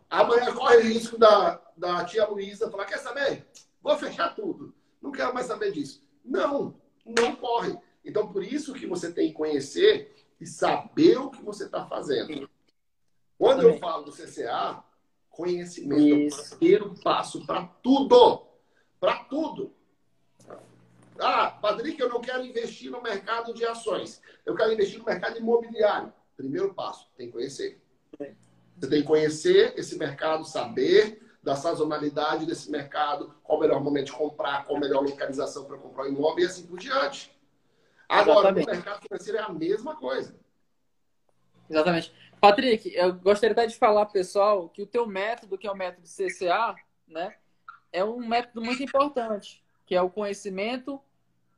Amanhã corre o risco da, da tia Luísa falar, quer saber? Vou fechar tudo. Não quero mais saber disso. Não, não corre. Então, por isso que você tem que conhecer e saber o que você está fazendo. Quando eu falo do CCA, conhecimento isso. é o primeiro passo para tudo para tudo. Ah, Patrick, eu não quero investir no mercado de ações. Eu quero investir no mercado imobiliário. Primeiro passo, tem que conhecer. Você tem que conhecer esse mercado, saber da sazonalidade desse mercado, qual o melhor momento de comprar, qual a melhor localização para comprar um imóvel e assim por diante. Agora, Exatamente. no mercado financeiro é a mesma coisa. Exatamente. Patrick, eu gostaria até de falar, pessoal, que o teu método, que é o método CCA, né? é um método muito importante, que é o conhecimento,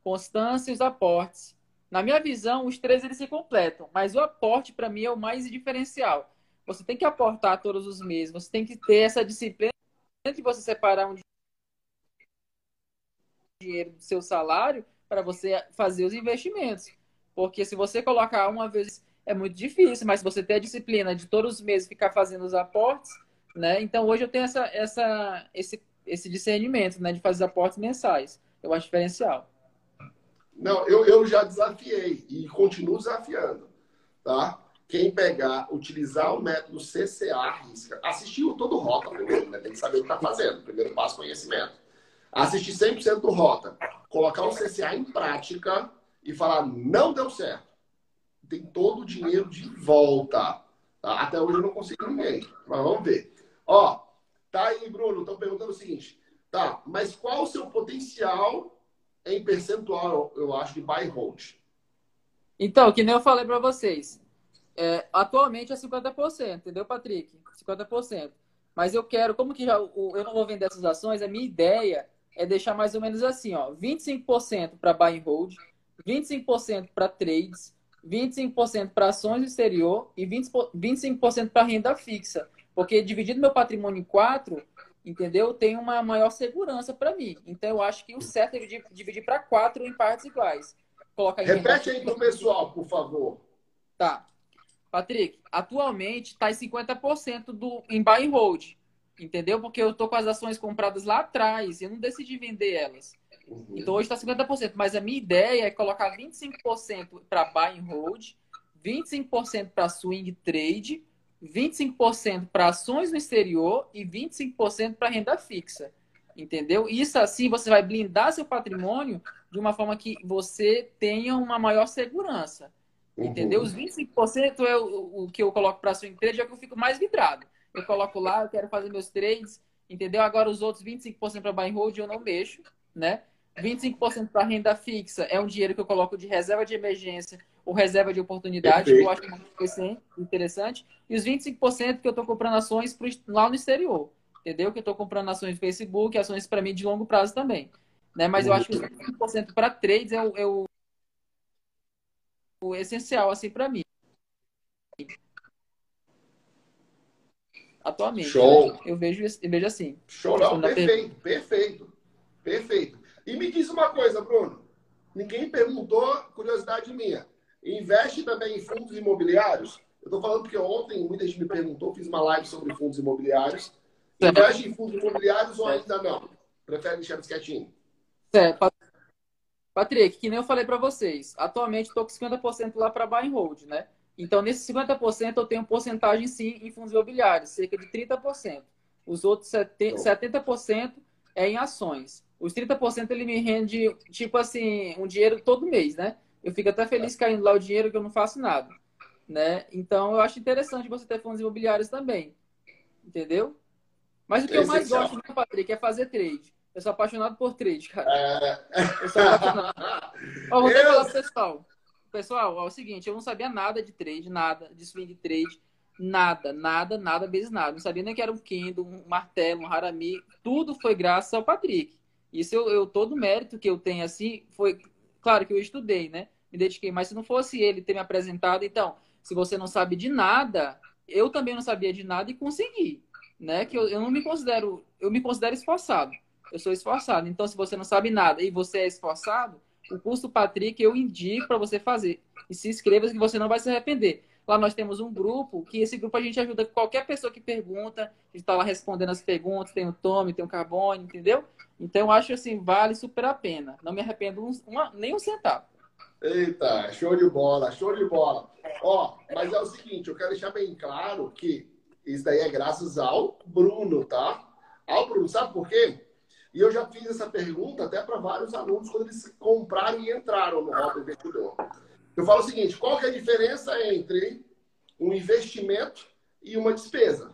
constância e os aportes. Na minha visão, os três eles se completam, mas o aporte para mim é o mais diferencial. Você tem que aportar todos os meses, você tem que ter essa disciplina de você separar um dinheiro do seu salário para você fazer os investimentos. Porque se você colocar uma vez é muito difícil, mas se você ter a disciplina de todos os meses ficar fazendo os aportes, né? Então hoje eu tenho essa, essa, esse esse discernimento, né, de fazer aportes mensais. Eu acho diferencial. Não, eu, eu já desafiei e continuo desafiando, tá? Quem pegar, utilizar o método CCA, risca, assistir todo o Rota primeiro, né? Tem que saber o que está fazendo. Primeiro passo, conhecimento. Assistir 100% do Rota. Colocar o CCA em prática e falar, não deu certo. Tem todo o dinheiro de volta. Tá? Até hoje eu não consigo ninguém. Mas vamos ver. Ó, Tá aí, Bruno, estão perguntando o seguinte. Tá, mas qual o seu potencial em percentual, eu acho, de buy hold? Então, que nem eu falei para vocês. É, atualmente é 50%, entendeu, Patrick? 50%. Mas eu quero, como que já eu não vou vender essas ações, a minha ideia é deixar mais ou menos assim, ó, 25% para buy and hold, 25% para trades, 25% para ações do exterior e 20, 25% para renda fixa. Porque dividindo meu patrimônio em quatro, entendeu? Tem uma maior segurança para mim. Então eu acho que o certo é dividir, dividir para quatro em partes iguais. Coloca Repete aí para o pessoal, por favor. Tá. Patrick, atualmente está em 50% do, em buy and hold. Entendeu? Porque eu estou com as ações compradas lá atrás e eu não decidi vender elas. Uhum. Então hoje está 50%. Mas a minha ideia é colocar 25% para buy and hold, 25% para swing trade 25% para ações no exterior e 25% para renda fixa. Entendeu? Isso assim você vai blindar seu patrimônio de uma forma que você tenha uma maior segurança. Uhum. Entendeu? Os 25% é o, o que eu coloco para swing trade, é o que eu fico mais vidrado. Eu coloco lá, eu quero fazer meus trades, entendeu? Agora os outros 25% para buy and hold eu não mexo, né? 25% para renda fixa é um dinheiro que eu coloco de reserva de emergência ou reserva de oportunidade, Perfeito. eu acho muito interessante. E os 25% que eu estou comprando ações lá no exterior. Entendeu? Que eu estou comprando ações do Facebook, ações para mim de longo prazo também. Né? Mas eu acho que os 25% para trades é o, é o, o essencial assim para mim. Atualmente. Show. Né? Eu, vejo, eu vejo assim. Show, não, perfeito, perfeito, perfeito. E me diz uma coisa, Bruno. Ninguém perguntou, curiosidade minha. Investe também em fundos imobiliários? Eu estou falando porque ontem muita gente me perguntou, fiz uma live sobre fundos imobiliários. Investe em fundos imobiliários ou ainda não? Prefere deixar eles quietinho? Certo. Patrick, que nem eu falei para vocês, atualmente estou com 50% lá para buy and hold, né? Então, nesse 50% eu tenho porcentagem sim em fundos imobiliários, cerca de 30%. Os outros 70% é em ações. Os 30% ele me rende, tipo assim, um dinheiro todo mês, né? Eu fico até feliz caindo lá o dinheiro que eu não faço nada, né? Então eu acho interessante você ter fundos imobiliários também, entendeu? Mas o que é eu mais gosto, né, Patrick, é fazer trade. Eu sou apaixonado por trade, cara. É... Eu sou apaixonado. Ó, vou eu... falar pro pessoal. Pessoal, é o seguinte, eu não sabia nada de trade, nada de swing trade, nada, nada, nada, vezes nada. Não sabia nem que era um Kendo, um martelo, um Harami. Tudo foi graças ao Patrick. Isso eu, eu todo o mérito que eu tenho assim foi claro que eu estudei, né? Me dediquei, mas se não fosse ele ter me apresentado, então, se você não sabe de nada, eu também não sabia de nada e consegui, né? Que eu, eu não me considero, eu me considero esforçado. Eu sou esforçado. Então, se você não sabe nada e você é esforçado, o curso Patrick eu indico para você fazer. E se inscreva que você não vai se arrepender. Lá nós temos um grupo, que esse grupo a gente ajuda qualquer pessoa que pergunta. A gente está lá respondendo as perguntas, tem o Tommy, tem o Carbone, entendeu? Então eu acho assim, vale super a pena. Não me arrependo um, uma, nem um centavo. Eita, show de bola, show de bola. Ó, mas é o seguinte, eu quero deixar bem claro que isso daí é graças ao Bruno, tá? Ao Bruno, sabe por quê? E eu já fiz essa pergunta até para vários alunos quando eles compraram e entraram no Rota Investidor. Eu falo o seguinte: qual que é a diferença entre um investimento e uma despesa?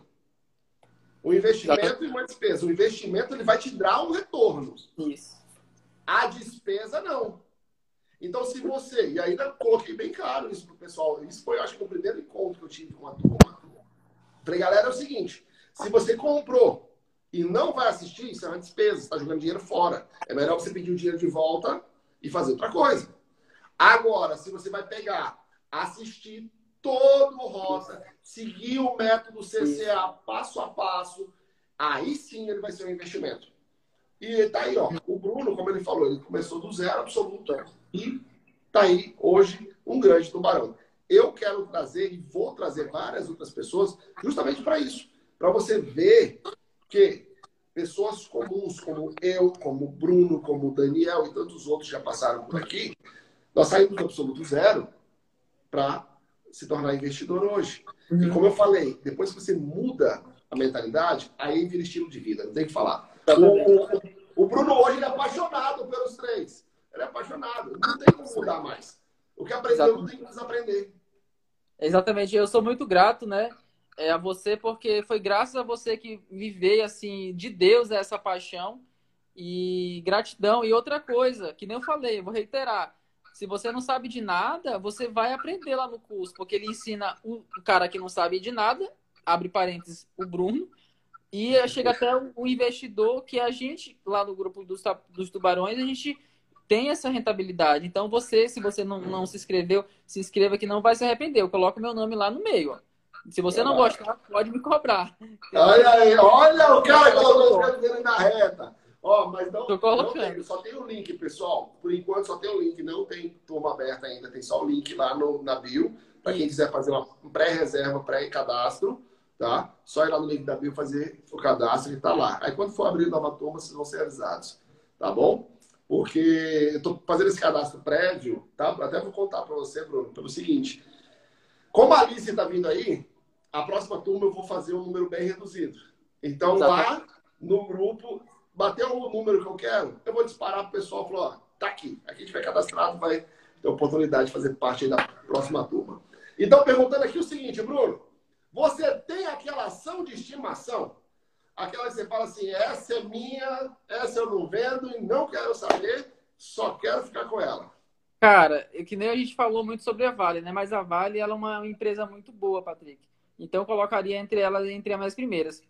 Um investimento e uma despesa. O investimento ele vai te dar um retorno. Isso. A despesa não. Então, se você. E ainda coloquei bem claro isso para o pessoal. Isso foi, acho que, o primeiro encontro que eu tive com a turma. Falei, galera, é o seguinte: se você comprou e não vai assistir, isso é uma despesa, está jogando dinheiro fora. É melhor você pedir o dinheiro de volta e fazer outra coisa. Agora, se você vai pegar, assistir todo o Rota, seguir o método CCA passo a passo, aí sim ele vai ser um investimento. E tá aí, ó. O Bruno, como ele falou, ele começou do zero absoluto e tá aí hoje um grande tubarão. Eu quero trazer e vou trazer várias outras pessoas justamente para isso, para você ver que pessoas comuns como eu, como Bruno, como Daniel e tantos outros já passaram por aqui, nós saímos do absoluto zero para se tornar investidor hoje. Uhum. E como eu falei, depois que você muda a mentalidade, aí vira estilo de vida, não tem que falar. O, o, o Bruno hoje é apaixonado pelos três. Ele é apaixonado, não tem como mudar mais. O que aprendeu Exatamente. não tem que desaprender. Exatamente, eu sou muito grato, né? É, a você, porque foi graças a você que me veio, assim, de Deus essa paixão e gratidão. E outra coisa, que nem eu falei, vou reiterar. Se você não sabe de nada, você vai aprender lá no curso, porque ele ensina o cara que não sabe de nada, abre parênteses, o Bruno, e chega até o investidor que a gente, lá no grupo dos, dos tubarões, a gente tem essa rentabilidade. Então, você, se você não, não se inscreveu, se inscreva que não vai se arrepender. Eu coloco meu nome lá no meio, ó. Se você não gostar, pode me cobrar. Olha aí, olha o cara que colocou os na reta. Ó, mas não, Tô colocando. não tem, só tem o link, pessoal. Por enquanto só tem o link, não tem turma aberta ainda, tem só o link lá no, na bio, para quem quiser fazer uma pré-reserva, pré-cadastro, tá? Só ir lá no link da bio fazer o cadastro e tá lá. Aí quando for abrir nova turma, vocês vão ser avisados, tá bom? Porque eu tô fazendo esse cadastro prévio, tá? Até vou contar para você, Bruno, pelo seguinte. Como a Alice está vindo aí, a próxima turma eu vou fazer um número bem reduzido. Então, lá no grupo, bateu o número que eu quero, eu vou disparar para o pessoal e falar, ó, tá aqui. Aqui tiver cadastrado, vai ter oportunidade de fazer parte da próxima turma. Então, perguntando aqui o seguinte, Bruno, você tem aquela ação de estimação? Aquela que você fala assim, essa é minha, essa eu não vendo e não quero saber, só quero ficar com ela. Cara, é que nem a gente falou muito sobre a Vale, né? Mas a Vale ela é uma empresa muito boa, Patrick. Então eu colocaria entre elas entre as primeiras.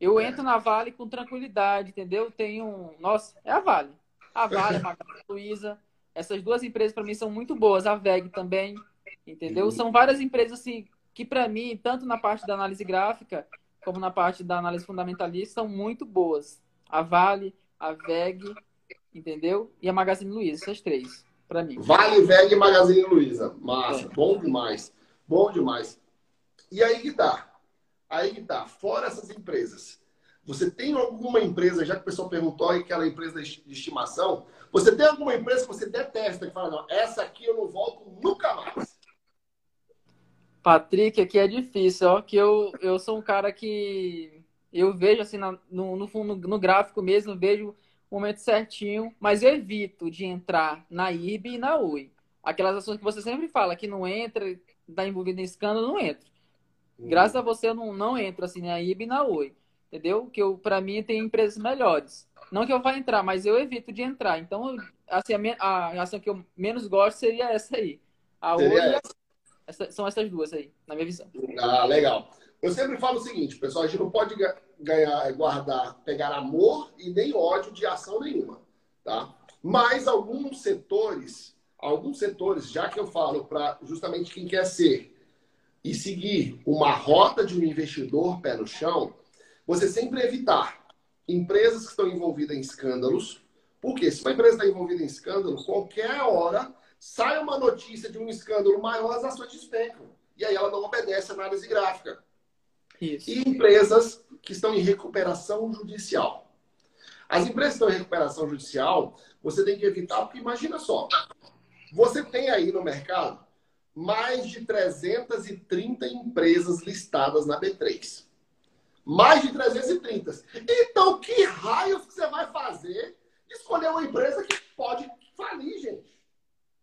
Eu é. entro na Vale com tranquilidade, entendeu? Tenho, nossa, é a Vale. A Vale, a Magazine Luiza, essas duas empresas para mim são muito boas, a VEG também, entendeu? Uhum. São várias empresas assim que para mim, tanto na parte da análise gráfica como na parte da análise fundamentalista, são muito boas. A Vale, a VEG, entendeu? E a Magazine Luiza, essas três, para mim. Vale, VEG e Magazine Luiza. Massa, é. bom demais. Bom demais. E aí que tá. Aí que tá. Fora essas empresas, você tem alguma empresa, já que o pessoal perguntou aí aquela empresa de estimação, você tem alguma empresa que você detesta, que fala, não, essa aqui eu não volto nunca mais? Patrick, aqui é difícil, ó, que eu, eu sou um cara que eu vejo assim no, no fundo, no gráfico mesmo, vejo momento certinho, mas eu evito de entrar na IB e na Oi. Aquelas ações que você sempre fala que não entra, está envolvido em escândalo, não entra. Graças a você eu não, não entro assim na IB e na Oi. Entendeu? Que eu, para mim, tem empresas melhores. Não que eu vá entrar, mas eu evito de entrar. Então, assim, a, a ação que eu menos gosto seria essa aí. A Oi e a... Essa, são essas duas aí, na minha visão. Ah, legal. Eu sempre falo o seguinte, pessoal, a gente não pode ganhar, guardar, pegar amor e nem ódio de ação nenhuma, tá? Mas alguns setores, alguns setores, já que eu falo para justamente quem quer ser e seguir uma rota de um investidor pé no chão, você sempre evitar empresas que estão envolvidas em escândalos, porque se uma empresa está envolvida em escândalo, qualquer hora sai uma notícia de um escândalo maior, as ações despencam. E aí ela não obedece à análise gráfica. Isso. E empresas que estão em recuperação judicial. As empresas que estão em recuperação judicial, você tem que evitar, porque imagina só, você tem aí no mercado mais de 330 empresas listadas na B3. Mais de 330. Então, que raios que você vai fazer escolher uma empresa que pode falir, gente?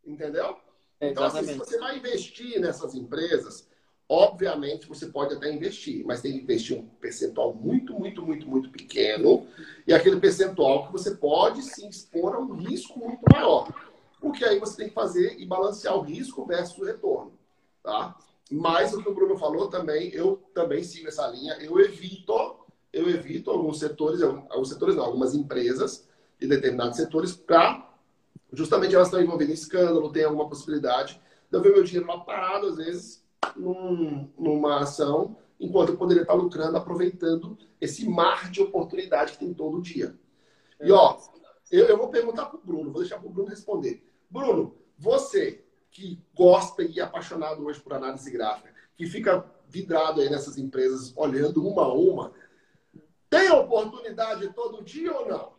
Entendeu? então, assim, se você vai investir nessas empresas, Obviamente, você pode até investir, mas tem que investir um percentual muito, muito, muito, muito pequeno e aquele percentual que você pode se expor a um risco muito maior. Porque aí você tem que fazer e balancear o risco versus o retorno, tá? Mas o que o Bruno falou também, eu também sigo essa linha. Eu evito, eu evito alguns setores, alguns setores não, algumas empresas de determinados setores para justamente elas estão envolvidas em escândalo, tem alguma possibilidade de eu ver meu dinheiro lá parado às vezes num, numa ação, enquanto eu poderia estar lucrando, aproveitando esse mar de oportunidade que tem todo dia. E ó, eu, eu vou perguntar para o Bruno, vou deixar para o Bruno responder. Bruno, você que gosta e é apaixonado hoje por análise gráfica, que fica vidrado aí nessas empresas, olhando uma a uma, tem oportunidade todo dia ou não?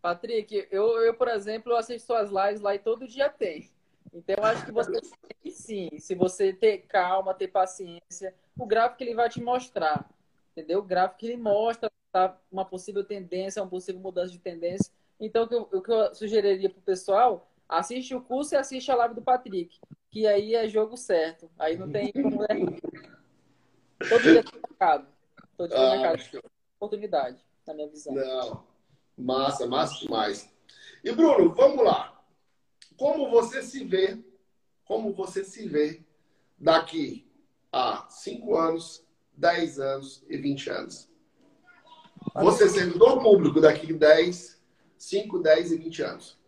Patrick, eu, eu por exemplo, assisto suas lives lá e todo dia tem. Então, eu acho que você tem sim, se você ter calma, ter paciência, o gráfico ele vai te mostrar, entendeu? O gráfico ele mostra tá, uma possível tendência, uma possível mudança de tendência. Então, o que eu, o que eu sugeriria para o pessoal, assiste o curso e assiste a live do Patrick, que aí é jogo certo. Aí não tem como... Todo dia tem mercado. Todo dia tem ah, mercado. Oportunidade, na minha visão. Não. Massa, massa demais. E, Bruno, vamos lá como você se vê, como você se vê daqui a 5 anos, 10 anos e 20 anos. Você servidor público daqui a 10, 5, 10 e 20 anos.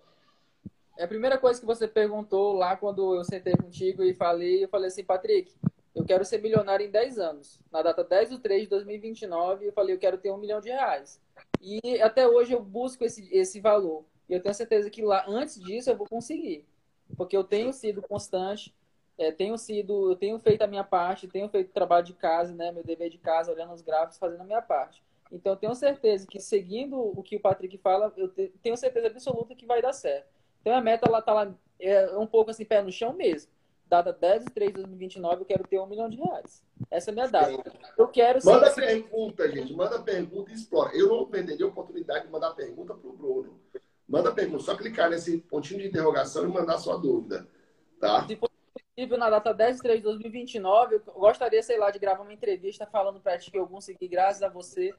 É a primeira coisa que você perguntou lá quando eu sentei contigo e falei, eu falei assim, Patrick, eu quero ser milionário em 10 anos. Na data 10 de 3 de 2029, eu falei, eu quero ter um milhão de reais. E até hoje eu busco esse, esse valor. E eu tenho certeza que lá, antes disso, eu vou conseguir. Porque eu tenho sido constante, é, tenho sido, eu tenho feito a minha parte, tenho feito trabalho de casa, né, meu dever de casa, olhando os gráficos, fazendo a minha parte. Então, eu tenho certeza que seguindo o que o Patrick fala, eu tenho certeza absoluta que vai dar certo. Então, a meta lá tá lá, é um pouco assim, pé no chão mesmo. Data 10 de 3 de 2029, eu quero ter um milhão de reais. Essa é a minha data. Eu quero Manda pergunta, gente. Manda pergunta e explora. Eu não perderia a oportunidade de mandar pergunta para o Bruno. Manda pergunta, só clicar nesse pontinho de interrogação e mandar sua dúvida, tá? Se for possível, na data 10 de 3 de 2029, eu gostaria, sei lá, de gravar uma entrevista falando para ti que eu consegui, graças a você.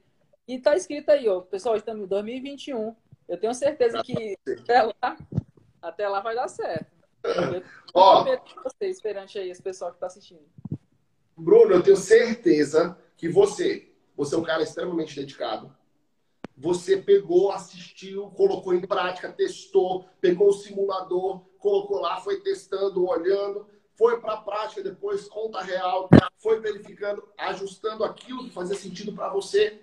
E tá escrito aí, ó, pessoal, estamos em 2021. Eu tenho certeza que até lá, até lá vai dar certo. Eu ó, vocês, perante aí esse pessoal que está assistindo. Bruno, eu tenho certeza que você, você é um cara extremamente dedicado você pegou, assistiu, colocou em prática, testou, pegou o simulador, colocou lá, foi testando, olhando, foi para a prática depois, conta real, foi verificando, ajustando aquilo que fazia sentido para você,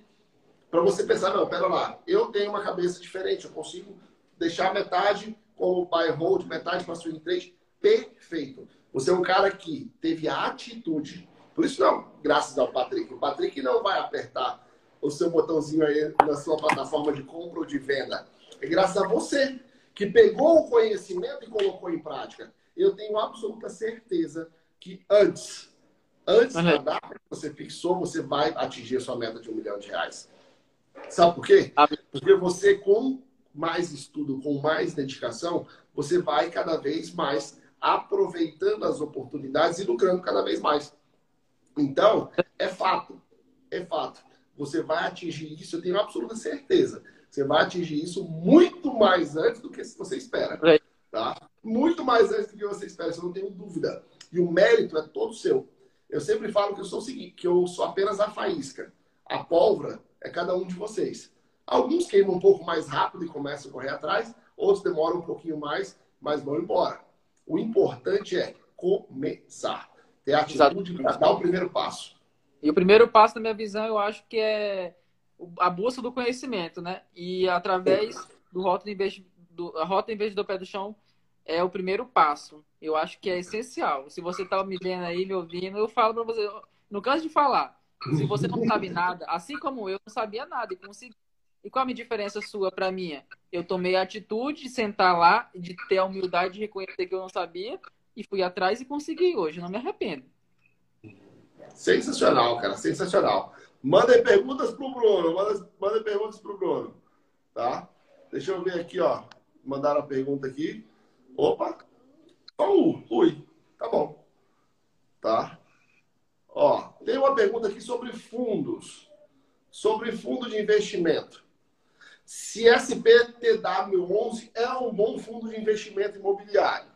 para você pensar, não, pera lá, eu tenho uma cabeça diferente, eu consigo deixar metade como buy hold, metade para swing trade, perfeito. Você é um cara que teve a atitude, por isso não, graças ao Patrick. O Patrick não vai apertar o seu botãozinho aí na sua plataforma de compra ou de venda. É graças a você que pegou o conhecimento e colocou em prática. Eu tenho absoluta certeza que antes, antes da data que você fixou, você vai atingir a sua meta de um milhão de reais. Sabe por quê? Porque você, com mais estudo, com mais dedicação, você vai cada vez mais aproveitando as oportunidades e lucrando cada vez mais. Então, é fato, é fato. Você vai atingir isso, eu tenho absoluta certeza. Você vai atingir isso muito mais antes do que você espera. É. Tá? Muito mais antes do que você espera, isso eu não tenho dúvida. E o mérito é todo seu. Eu sempre falo que eu sou o seguinte, que eu sou apenas a faísca. A pólvora é cada um de vocês. Alguns queimam um pouco mais rápido e começam a correr atrás, outros demoram um pouquinho mais, mas vão embora. O importante é começar. Ter a atitude para dar o primeiro passo. E o primeiro passo, na minha visão, eu acho que é a busca do conhecimento, né? E através do rota, do, a rota investidor pé do chão é o primeiro passo. Eu acho que é essencial. Se você está me vendo aí, me ouvindo, eu falo para você, não canso de falar. Se você não sabe nada, assim como eu não sabia nada e consegui. E qual a diferença sua para minha? Eu tomei a atitude de sentar lá, de ter a humildade de reconhecer que eu não sabia e fui atrás e consegui hoje. Não me arrependo. Sensacional, cara, sensacional. Manda perguntas pro Bruno, manda perguntas pro Bruno, tá? Deixa eu ver aqui, ó. Mandaram a pergunta aqui. Opa! Só um. Ui. Tá bom. Tá? Ó, tem uma pergunta aqui sobre fundos. Sobre fundo de investimento. Se SPTW11 é um bom fundo de investimento imobiliário.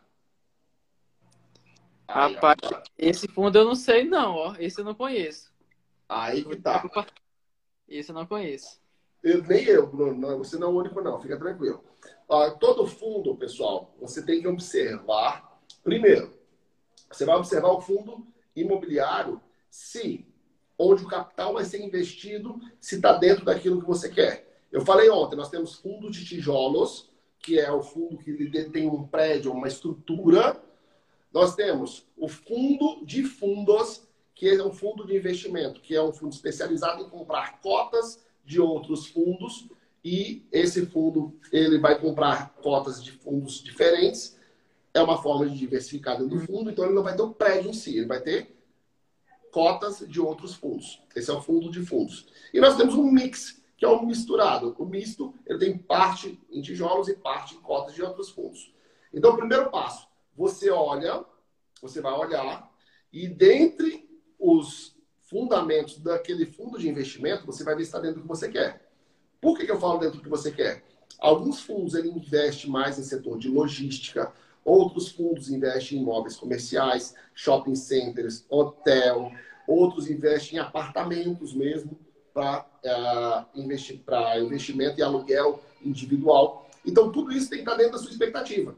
Aí, rapaz, esse fundo eu não sei não, ó. Esse eu não conheço. Aí que tá. Esse eu não conheço. Eu, nem eu, Bruno. Você não é o único, não. Fica tranquilo. Ó, todo fundo, pessoal, você tem que observar. Primeiro, você vai observar o fundo imobiliário se onde o capital vai ser investido, se está dentro daquilo que você quer. Eu falei ontem, nós temos fundo de tijolos, que é o fundo que tem um prédio, uma estrutura. Nós temos o fundo de fundos, que é um fundo de investimento, que é um fundo especializado em comprar cotas de outros fundos e esse fundo ele vai comprar cotas de fundos diferentes. É uma forma de diversificar dentro do fundo, então ele não vai ter o prédio em si, ele vai ter cotas de outros fundos. Esse é o fundo de fundos. E nós temos um mix, que é um misturado. O misto, ele tem parte em tijolos e parte em cotas de outros fundos. Então, o primeiro passo, você olha, você vai olhar e dentre os fundamentos daquele fundo de investimento, você vai ver se está dentro do que você quer. Por que, que eu falo dentro do que você quer? Alguns fundos ele investe mais em setor de logística, outros fundos investem em imóveis comerciais, shopping centers, hotel, outros investem em apartamentos mesmo para uh, investir, para investimento e aluguel individual. Então tudo isso tem que estar dentro da sua expectativa.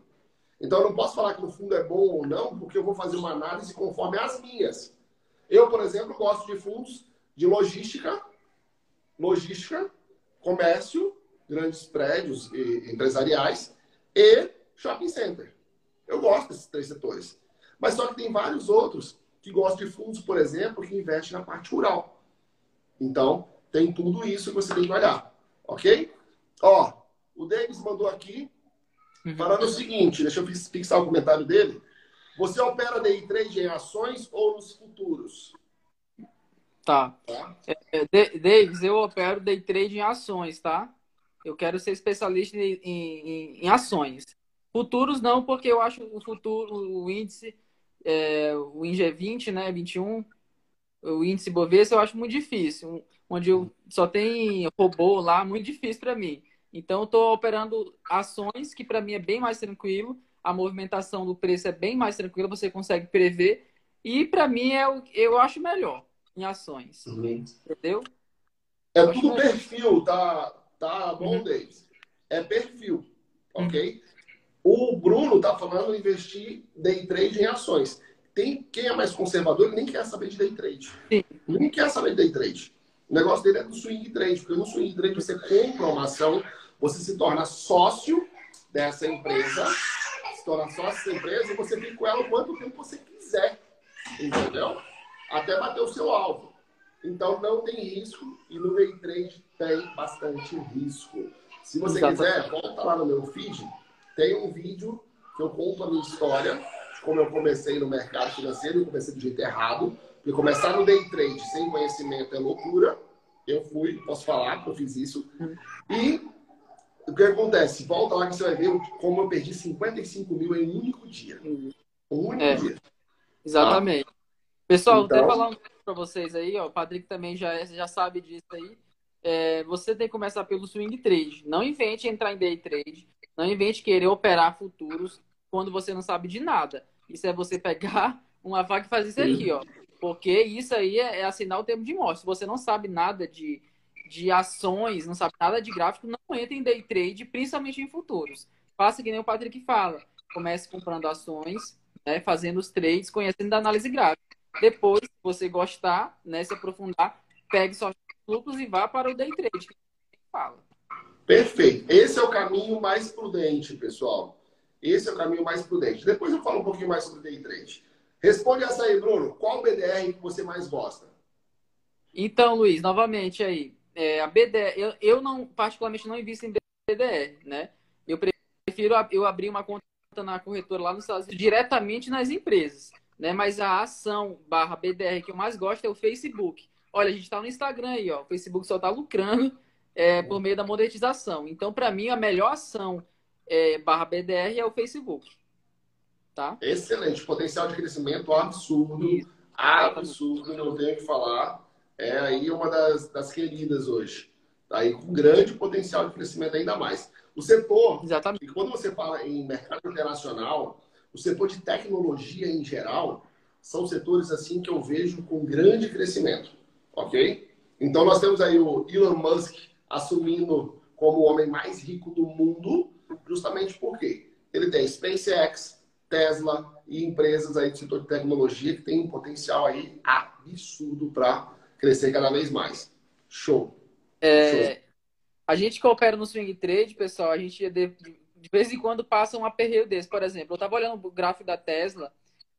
Então eu não posso falar que o fundo é bom ou não, porque eu vou fazer uma análise conforme as minhas. Eu, por exemplo, gosto de fundos de logística, logística, comércio, grandes prédios empresariais e shopping center. Eu gosto desses três setores. Mas só que tem vários outros que gostam de fundos, por exemplo, que investem na parte rural. Então, tem tudo isso que você tem que olhar. Ok? Ó, o Davis mandou aqui uhum. falando o seguinte, deixa eu fixar o comentário dele. Você opera day trade em ações ou nos futuros? Tá. tá. É, é Davis, eu opero day trade em ações, tá? Eu quero ser especialista em, em, em ações. Futuros não, porque eu acho o futuro, o índice, é, o INGE 20, né, 21, o índice Bovespa eu acho muito difícil. Onde eu só tem robô lá, muito difícil para mim. Então, eu estou operando ações que para mim é bem mais tranquilo a movimentação do preço é bem mais tranquila, você consegue prever. E para mim é o eu acho melhor em ações. Uhum. Entendeu? É eu tudo perfil, tá, tá bom, uhum. Davis? É perfil, ok? Uhum. O Bruno tá falando investir day trade em ações. Tem quem é mais conservador, ele nem quer saber de day trade. Sim. Nem quer saber de day trade. O negócio dele é do swing trade, porque no swing trade você compra uma ação, você se torna sócio dessa empresa se tornar sócio da empresa e você fica com ela o quanto tempo você quiser. Entendeu? Até bater o seu alvo. Então não tem risco e no day trade tem bastante risco. Se você Exatamente. quiser, volta lá no meu feed, tem um vídeo que eu conto a minha história de como eu comecei no mercado financeiro, eu comecei do jeito errado, porque começar no day trade sem conhecimento é loucura. Eu fui, posso falar que eu fiz isso. E o que acontece? Volta lá que você vai ver como eu perdi 55 mil em um único dia. Um único é, dia. Exatamente. Pessoal, então... até falar um para vocês aí, ó, o Patrick também já, já sabe disso aí. É, você tem que começar pelo swing trade. Não invente entrar em day trade. Não invente querer operar futuros quando você não sabe de nada. Isso é você pegar uma vaga e fazer isso aqui, ó. Porque isso aí é, é assinar o termo de morte. Se você não sabe nada de, de ações, não sabe nada de gráfico, não entre em day trade, principalmente em futuros. Faça que nem o Patrick fala. Comece comprando ações, né, fazendo os trades, conhecendo a análise gráfica. Depois, se você gostar, né, se aprofundar, pegue só lucros e vá para o day trade. Fala. Perfeito. Esse é o caminho mais prudente, pessoal. Esse é o caminho mais prudente. Depois eu falo um pouquinho mais sobre day trade. Responde essa aí, Bruno. Qual BDR que você mais gosta? Então, Luiz, novamente aí, é, a BDR, eu, eu não, particularmente não invisto em BDR, né? Eu prefiro eu abrir uma conta na corretora lá nos Estados Unidos, diretamente nas empresas, né? Mas a ação barra BDR que eu mais gosto é o Facebook. Olha, a gente está no Instagram aí, ó. O Facebook só está lucrando é, por meio da monetização. Então, para mim, a melhor ação é, barra BDR é o Facebook. Tá? Excelente. Potencial de crescimento absurdo. Isso. Absurdo, não tenho o que falar. É aí uma das, das queridas hoje. Tá aí com grande potencial de crescimento ainda mais. O setor, Exatamente. e quando você fala em mercado internacional, o setor de tecnologia em geral, são setores assim que eu vejo com grande crescimento ok? Então nós temos aí o Elon Musk assumindo como o homem mais rico do mundo, justamente porque ele tem SpaceX, Tesla e empresas aí do setor de tecnologia que tem um potencial aí absurdo para crescer cada vez mais. Show. É, Show. A gente que opera no swing trade, pessoal, a gente de, de vez em quando passa um aperreio desse. Por exemplo, eu estava olhando o gráfico da Tesla,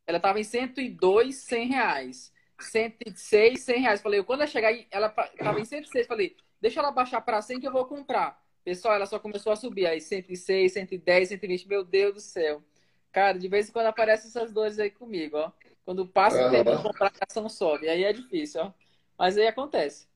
ela estava em 102, 100 reais. 106, 100 reais. Falei, quando ela chegar, ela tava em 106. Falei, deixa ela baixar para 100 que eu vou comprar. Pessoal, ela só começou a subir aí, 106, 110, 120. Meu Deus do céu. Cara, de vez em quando aparecem essas dores aí comigo, ó. Quando passa o tempo de comprar, a ação sobe. Aí é difícil, ó. Mas aí acontece.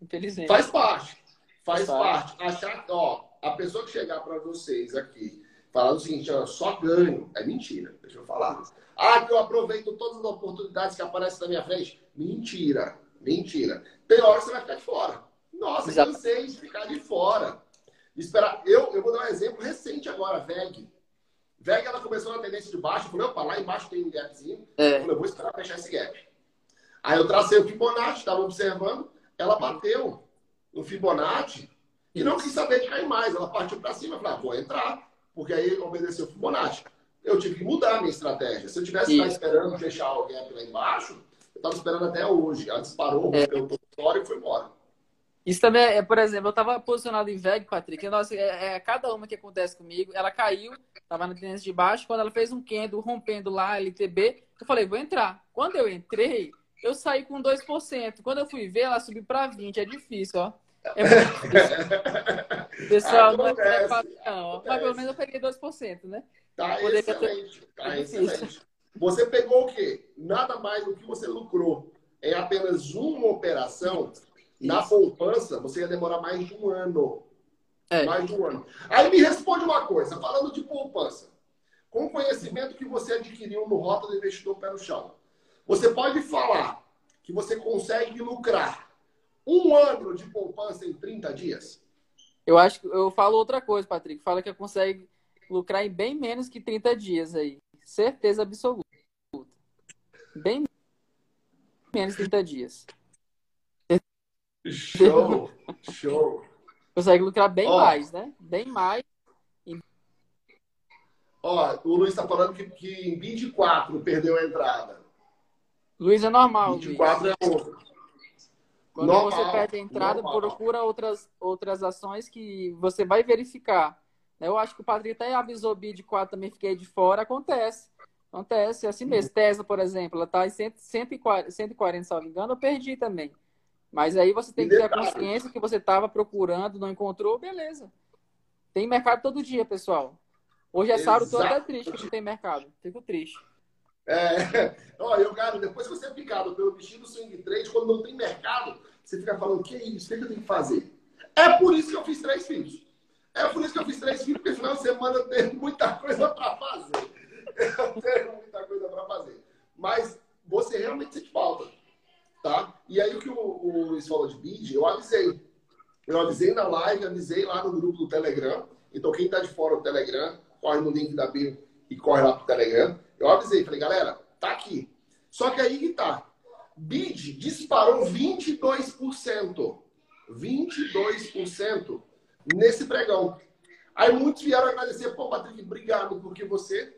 Infelizmente. Faz parte. Faz, Faz parte. parte. Achar, ó, a pessoa que chegar para vocês aqui falando o seguinte, ó, só ganho. É mentira, deixa eu falar. Ah, que eu aproveito todas as oportunidades que aparecem na minha frente. Mentira, mentira. Tem hora que você vai ficar de fora. Nossa, Exato. cansei de ficar de fora. Esperar. Eu, eu vou dar um exemplo recente agora, VEG. VEG, ela começou na tendência de baixo. Eu falei, opa, lá embaixo tem um gapzinho. É. Eu falei, vou esperar fechar esse gap. Aí eu tracei o Fibonacci, estava observando. Ela bateu no Fibonacci e não quis saber de cair mais. Ela partiu para cima. Eu falei, ah, vou entrar, porque aí obedeceu o Fibonacci eu tive que mudar a minha estratégia. Se eu tivesse esperando fechar o gap lá embaixo, eu estava esperando até hoje. Ela disparou, é. rompeu o fora e foi embora. Isso também é, por exemplo, eu estava posicionado em VEG, Patrick. Nossa, é, é, cada uma que acontece comigo. Ela caiu, estava na tendência de baixo. Quando ela fez um candle rompendo lá, LTB, eu falei, vou entrar. Quando eu entrei, eu saí com 2%. Quando eu fui ver, ela subiu para 20%. É difícil, ó. É difícil. Pessoal, não é fácil, não. Mas pelo menos eu peguei 2%, né? Tá excelente. Tá excelente. Você pegou o quê? Nada mais do que você lucrou. É apenas uma operação. Na poupança, você ia demorar mais de um ano. É. Mais de um ano. Aí me responde uma coisa, falando de poupança. Com o conhecimento que você adquiriu no Rota do Investidor Pé no Chão, você pode falar que você consegue lucrar um ano de poupança em 30 dias? Eu acho que eu falo outra coisa, Patrick. Fala que consegue lucrar em bem menos que 30 dias aí. Certeza absoluta. Bem menos de 30 dias. Show! Show! Consegue lucrar bem Ó, mais, né? Bem mais. Ó, o Luiz está falando que, que em 24 perdeu a entrada. Luiz é normal. 24 Luiz. é outro. Quando normal, você perde a entrada, normal. procura outras, outras ações que você vai verificar eu acho que o Patrick até avisou BID 4, também fiquei de fora. Acontece. Acontece, é assim mesmo. Tesla, por exemplo, ela está em 140, 140, se não me engano, eu perdi também. Mas aí você tem que ter a consciência que você estava procurando, não encontrou, beleza. Tem mercado todo dia, pessoal. Hoje é sábado, estou até triste que não tem mercado. Fico triste. É, olha, eu, cara, depois que você é picado pelo bichinho do swing trade, quando não tem mercado, você fica falando, que isso? O que, é que eu tenho que fazer? É por isso que eu fiz três filhos. É por isso que eu fiz três filhos, porque final de semana eu tenho muita coisa para fazer. Eu tenho muita coisa para fazer. Mas você realmente sente falta. Tá? E aí o que o, o Luiz falou de bid, eu avisei. Eu avisei na live, avisei lá no grupo do Telegram. Então quem está de fora do Telegram, corre no link da bio e corre lá pro Telegram. Eu avisei, falei, galera, tá aqui. Só que aí que tá. Bid disparou 22%. 22% nesse pregão. Aí muitos vieram agradecer, pô, Patrick, obrigado, porque você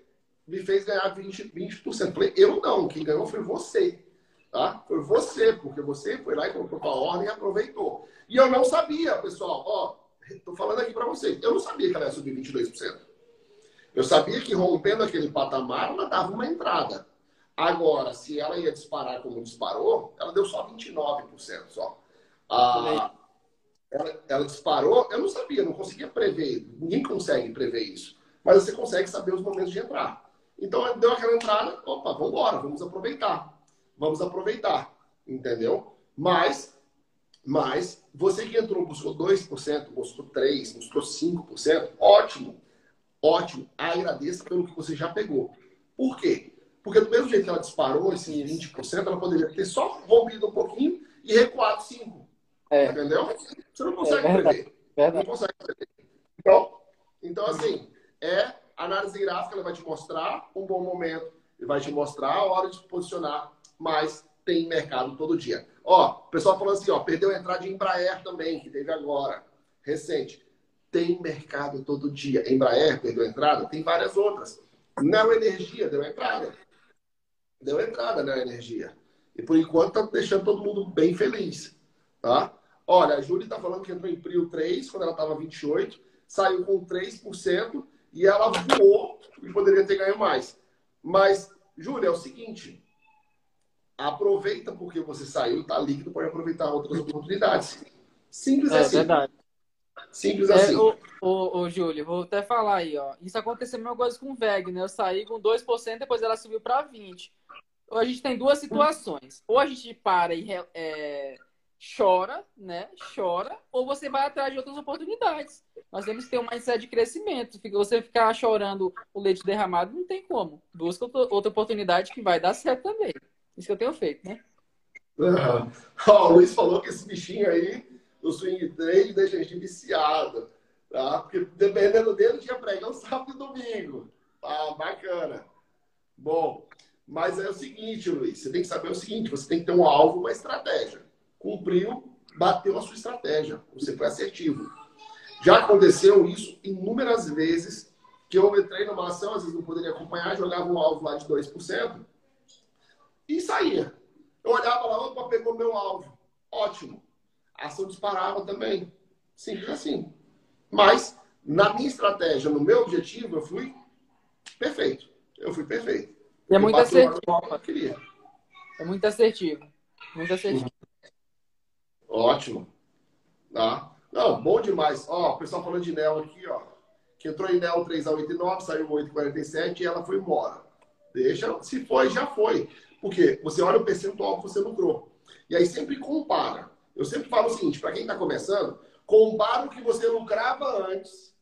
me fez ganhar 20%. 20%. Falei, eu não, quem ganhou foi você. Tá? Foi você, porque você foi lá e colocou a ordem e aproveitou. E eu não sabia, pessoal, ó, tô falando aqui para vocês, eu não sabia que ela ia subir 22%. Eu sabia que rompendo aquele patamar, ela dava uma entrada. Agora, se ela ia disparar como disparou, ela deu só 29% só. Ah, ela, ela, disparou, eu não sabia, não conseguia prever. Ninguém consegue prever isso. Mas você consegue saber os momentos de entrar. Então, deu aquela entrada, opa, vamos embora, vamos aproveitar. Vamos aproveitar, entendeu? Mas, mas você que entrou, buscou 2%, buscou 3%, buscou 5%, ótimo, ótimo. Agradeça pelo que você já pegou. Por quê? Porque do mesmo jeito que ela disparou esses 20%, ela poderia ter só rompido um pouquinho e recuado 5%. É. Entendeu? Você não consegue é prever. Verdade. Não consegue prever. Então, então, assim, é análise gráfica, ela vai te mostrar um bom momento, e vai te mostrar a hora de se posicionar, mas tem mercado todo dia. Ó, o pessoal falando assim, ó, perdeu a entrada de Embraer também, que teve agora, recente. Tem mercado todo dia. Embraer perdeu a entrada, tem várias outras. Neo Energia deu entrada. Deu entrada na Energia. E por enquanto tá deixando todo mundo bem feliz. Tá? Olha, a Júlia está falando que entrou em Prio 3, quando ela estava 28, saiu com 3% e ela voou e poderia ter ganho mais. Mas, Júlia, é o seguinte: aproveita porque você saiu, está líquido, pode aproveitar outras oportunidades. Simples é, assim. Verdade. Simples é, assim. Ô, ô, ô, Júlio, vou até falar aí, ó. Isso aconteceu a mesma coisa com o VEG, né? Eu saí com 2%, depois ela subiu para 20%. A gente tem duas situações. Ou a gente para e é, chora, né? Chora, ou você vai atrás de outras oportunidades. Nós temos que ter um mindset de crescimento. Você ficar chorando o leite derramado, não tem como. Busca outra oportunidade que vai dar certo também. Isso que eu tenho feito, né? Uhum. Oh, o Luiz falou que esse bichinho aí, do swing trade, deixa a gente viciado. Tá? Porque dependendo dele, tinha pregão sábado e domingo. Ah, bacana. Bom, mas é o seguinte, Luiz, você tem que saber o seguinte, você tem que ter um alvo, uma estratégia cumpriu, bateu a sua estratégia. Você foi assertivo. Já aconteceu isso inúmeras vezes que eu entrei numa ação, às vezes não poderia acompanhar, jogava um alvo lá de 2% e saía. Eu olhava lá, opa, pegou meu alvo. Ótimo. A ação disparava também. Simples assim. Mas, na minha estratégia, no meu objetivo, eu fui perfeito. Eu fui perfeito. E é muito assertivo. É muito assertivo. Muito assertivo. Ótimo. Tá? Não, bom demais. Ó, o pessoal falando de Nel aqui, ó. Que entrou em Nel 3 a 89, saiu 8,47 e ela foi embora. Deixa, se foi, já foi. Porque você olha o percentual que você lucrou. E aí sempre compara. Eu sempre falo o seguinte, para quem está começando, compara o que você lucrava antes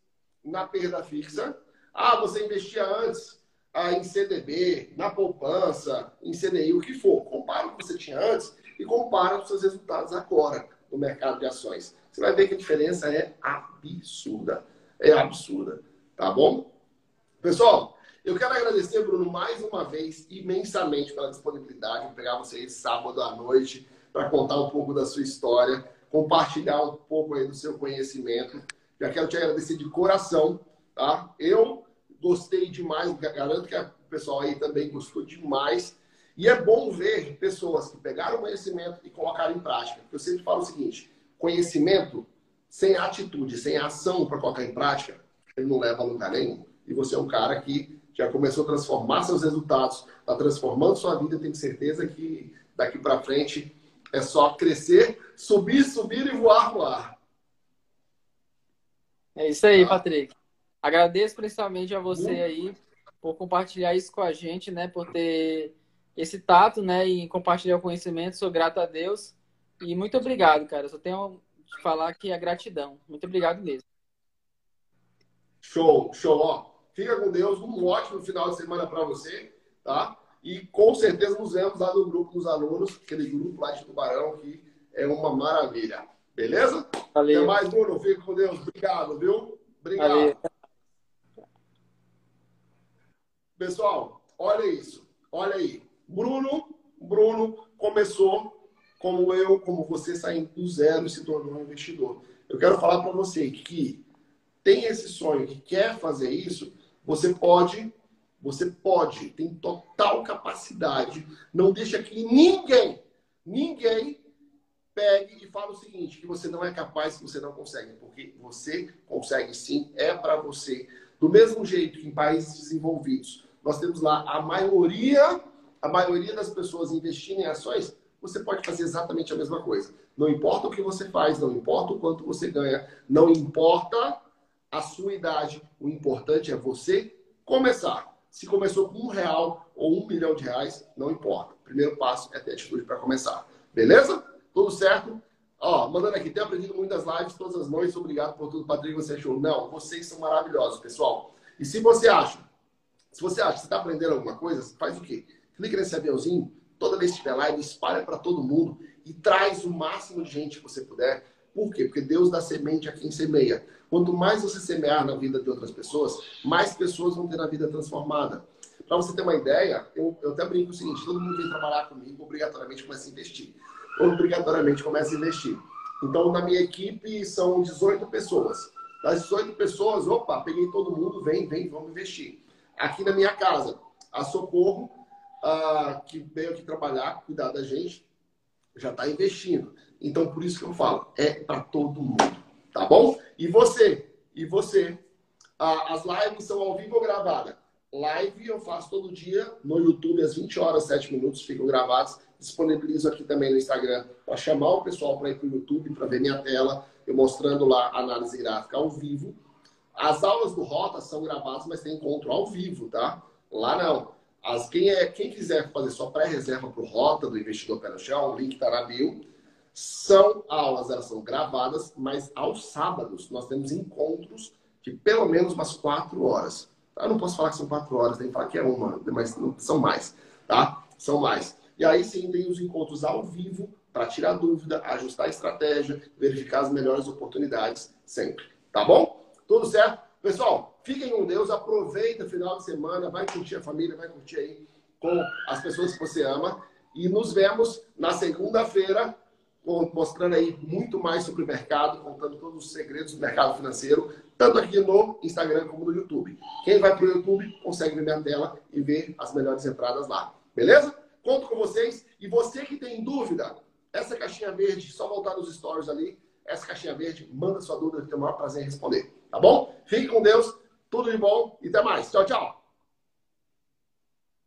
na perda fixa. Ah, você investia antes ah, em CDB, na poupança, em CDI, o que for. Compara o que você tinha antes e compara os seus resultados agora no mercado de ações. Você vai ver que a diferença é absurda. É absurda. Tá bom? Pessoal, eu quero agradecer, Bruno, mais uma vez, imensamente pela disponibilidade de pegar vocês sábado à noite para contar um pouco da sua história, compartilhar um pouco aí do seu conhecimento. Já quero te agradecer de coração, tá? Eu gostei demais, garanto que o pessoal aí também gostou demais e é bom ver pessoas que pegaram conhecimento e colocaram em prática. Porque eu sempre falo o seguinte: conhecimento sem atitude, sem ação para colocar em prática, ele não leva a lugar nenhum. E você é um cara que já começou a transformar seus resultados, está transformando sua vida. Eu tenho certeza que daqui para frente é só crescer, subir, subir e voar, voar. É isso aí, tá? Patrick. Agradeço principalmente a você aí por compartilhar isso com a gente, né? Por ter esse tato, né? E compartilhar o conhecimento. Sou grato a Deus. E muito obrigado, cara. Só tenho que falar que é gratidão. Muito obrigado mesmo. Show, show. Ó, fica com Deus. Um ótimo final de semana para você, tá? E com certeza nos vemos lá no grupo dos alunos, aquele grupo lá de Tubarão que é uma maravilha. Beleza? Valeu. Até mais, Bruno. Fica com Deus. Obrigado, viu? Obrigado. Valeu. Pessoal, olha isso. Olha aí. Bruno, Bruno começou como eu, como você, saindo do zero e se tornou um investidor. Eu quero falar para você que tem esse sonho, que quer fazer isso, você pode, você pode, tem total capacidade. Não deixa que ninguém, ninguém pegue e fale o seguinte, que você não é capaz, que você não consegue, porque você consegue sim, é para você. Do mesmo jeito que em países desenvolvidos, nós temos lá a maioria, a maioria das pessoas investindo em ações, você pode fazer exatamente a mesma coisa. Não importa o que você faz, não importa o quanto você ganha, não importa a sua idade, o importante é você começar. Se começou com um real ou um milhão de reais, não importa. O primeiro passo é ter atitude para começar. Beleza? Tudo certo? Ó, mandando aqui, tenho aprendido muitas lives todas as noites. Obrigado por tudo, Patrick, você achou. Não, vocês são maravilhosos, pessoal. E se você acha, se você acha que está aprendendo alguma coisa, faz o quê? Clica nesse aviãozinho, toda vez que tiver live, espalha para todo mundo e traz o máximo de gente que você puder. Por quê? Porque Deus dá semente a quem semeia. Quanto mais você semear na vida de outras pessoas, mais pessoas vão ter a vida transformada. Para você ter uma ideia, eu, eu até brinco o seguinte: todo mundo vem trabalhar comigo, obrigatoriamente começa a investir. Obrigatoriamente começa a investir. Então, na minha equipe são 18 pessoas. Das 18 pessoas, opa, peguei todo mundo, vem, vem, vamos investir. Aqui na minha casa, a Socorro, uh, que veio aqui trabalhar, cuidar da gente, já está investindo. Então, por isso que eu falo, é para todo mundo, tá bom? E você, e você, as lives são ao vivo ou gravadas? Live eu faço todo dia no YouTube, às 20 horas, 7 minutos, ficam gravados. Disponibilizo aqui também no Instagram para chamar o pessoal para ir para o YouTube, para ver minha tela, eu mostrando lá a análise gráfica ao vivo. As aulas do Rota são gravadas, mas tem encontro ao vivo, tá? Lá não. As, quem, é, quem quiser fazer sua pré-reserva para o Rota do Investidor Pé no Chão, o link está na bio. São aulas, elas são gravadas, mas aos sábados nós temos encontros de pelo menos umas quatro horas. Eu não posso falar que são quatro horas, que falar que é uma, mas são mais, tá? São mais. E aí sim tem os encontros ao vivo para tirar dúvida, ajustar a estratégia, verificar as melhores oportunidades sempre. Tá bom? Tudo certo? Pessoal, fiquem com Deus, aproveita o final de semana, vai curtir a família, vai curtir aí com as pessoas que você ama. E nos vemos na segunda-feira, mostrando aí muito mais sobre o mercado, contando todos os segredos do mercado financeiro, tanto aqui no Instagram como no YouTube. Quem vai para o YouTube consegue ver minha tela e ver as melhores entradas lá. Beleza? Conto com vocês. E você que tem dúvida, essa caixinha verde, só voltar nos stories ali, essa caixinha verde, manda sua dúvida, que tem o maior prazer em responder. Tá bom? Fique com Deus, tudo de bom e até mais. Tchau, tchau.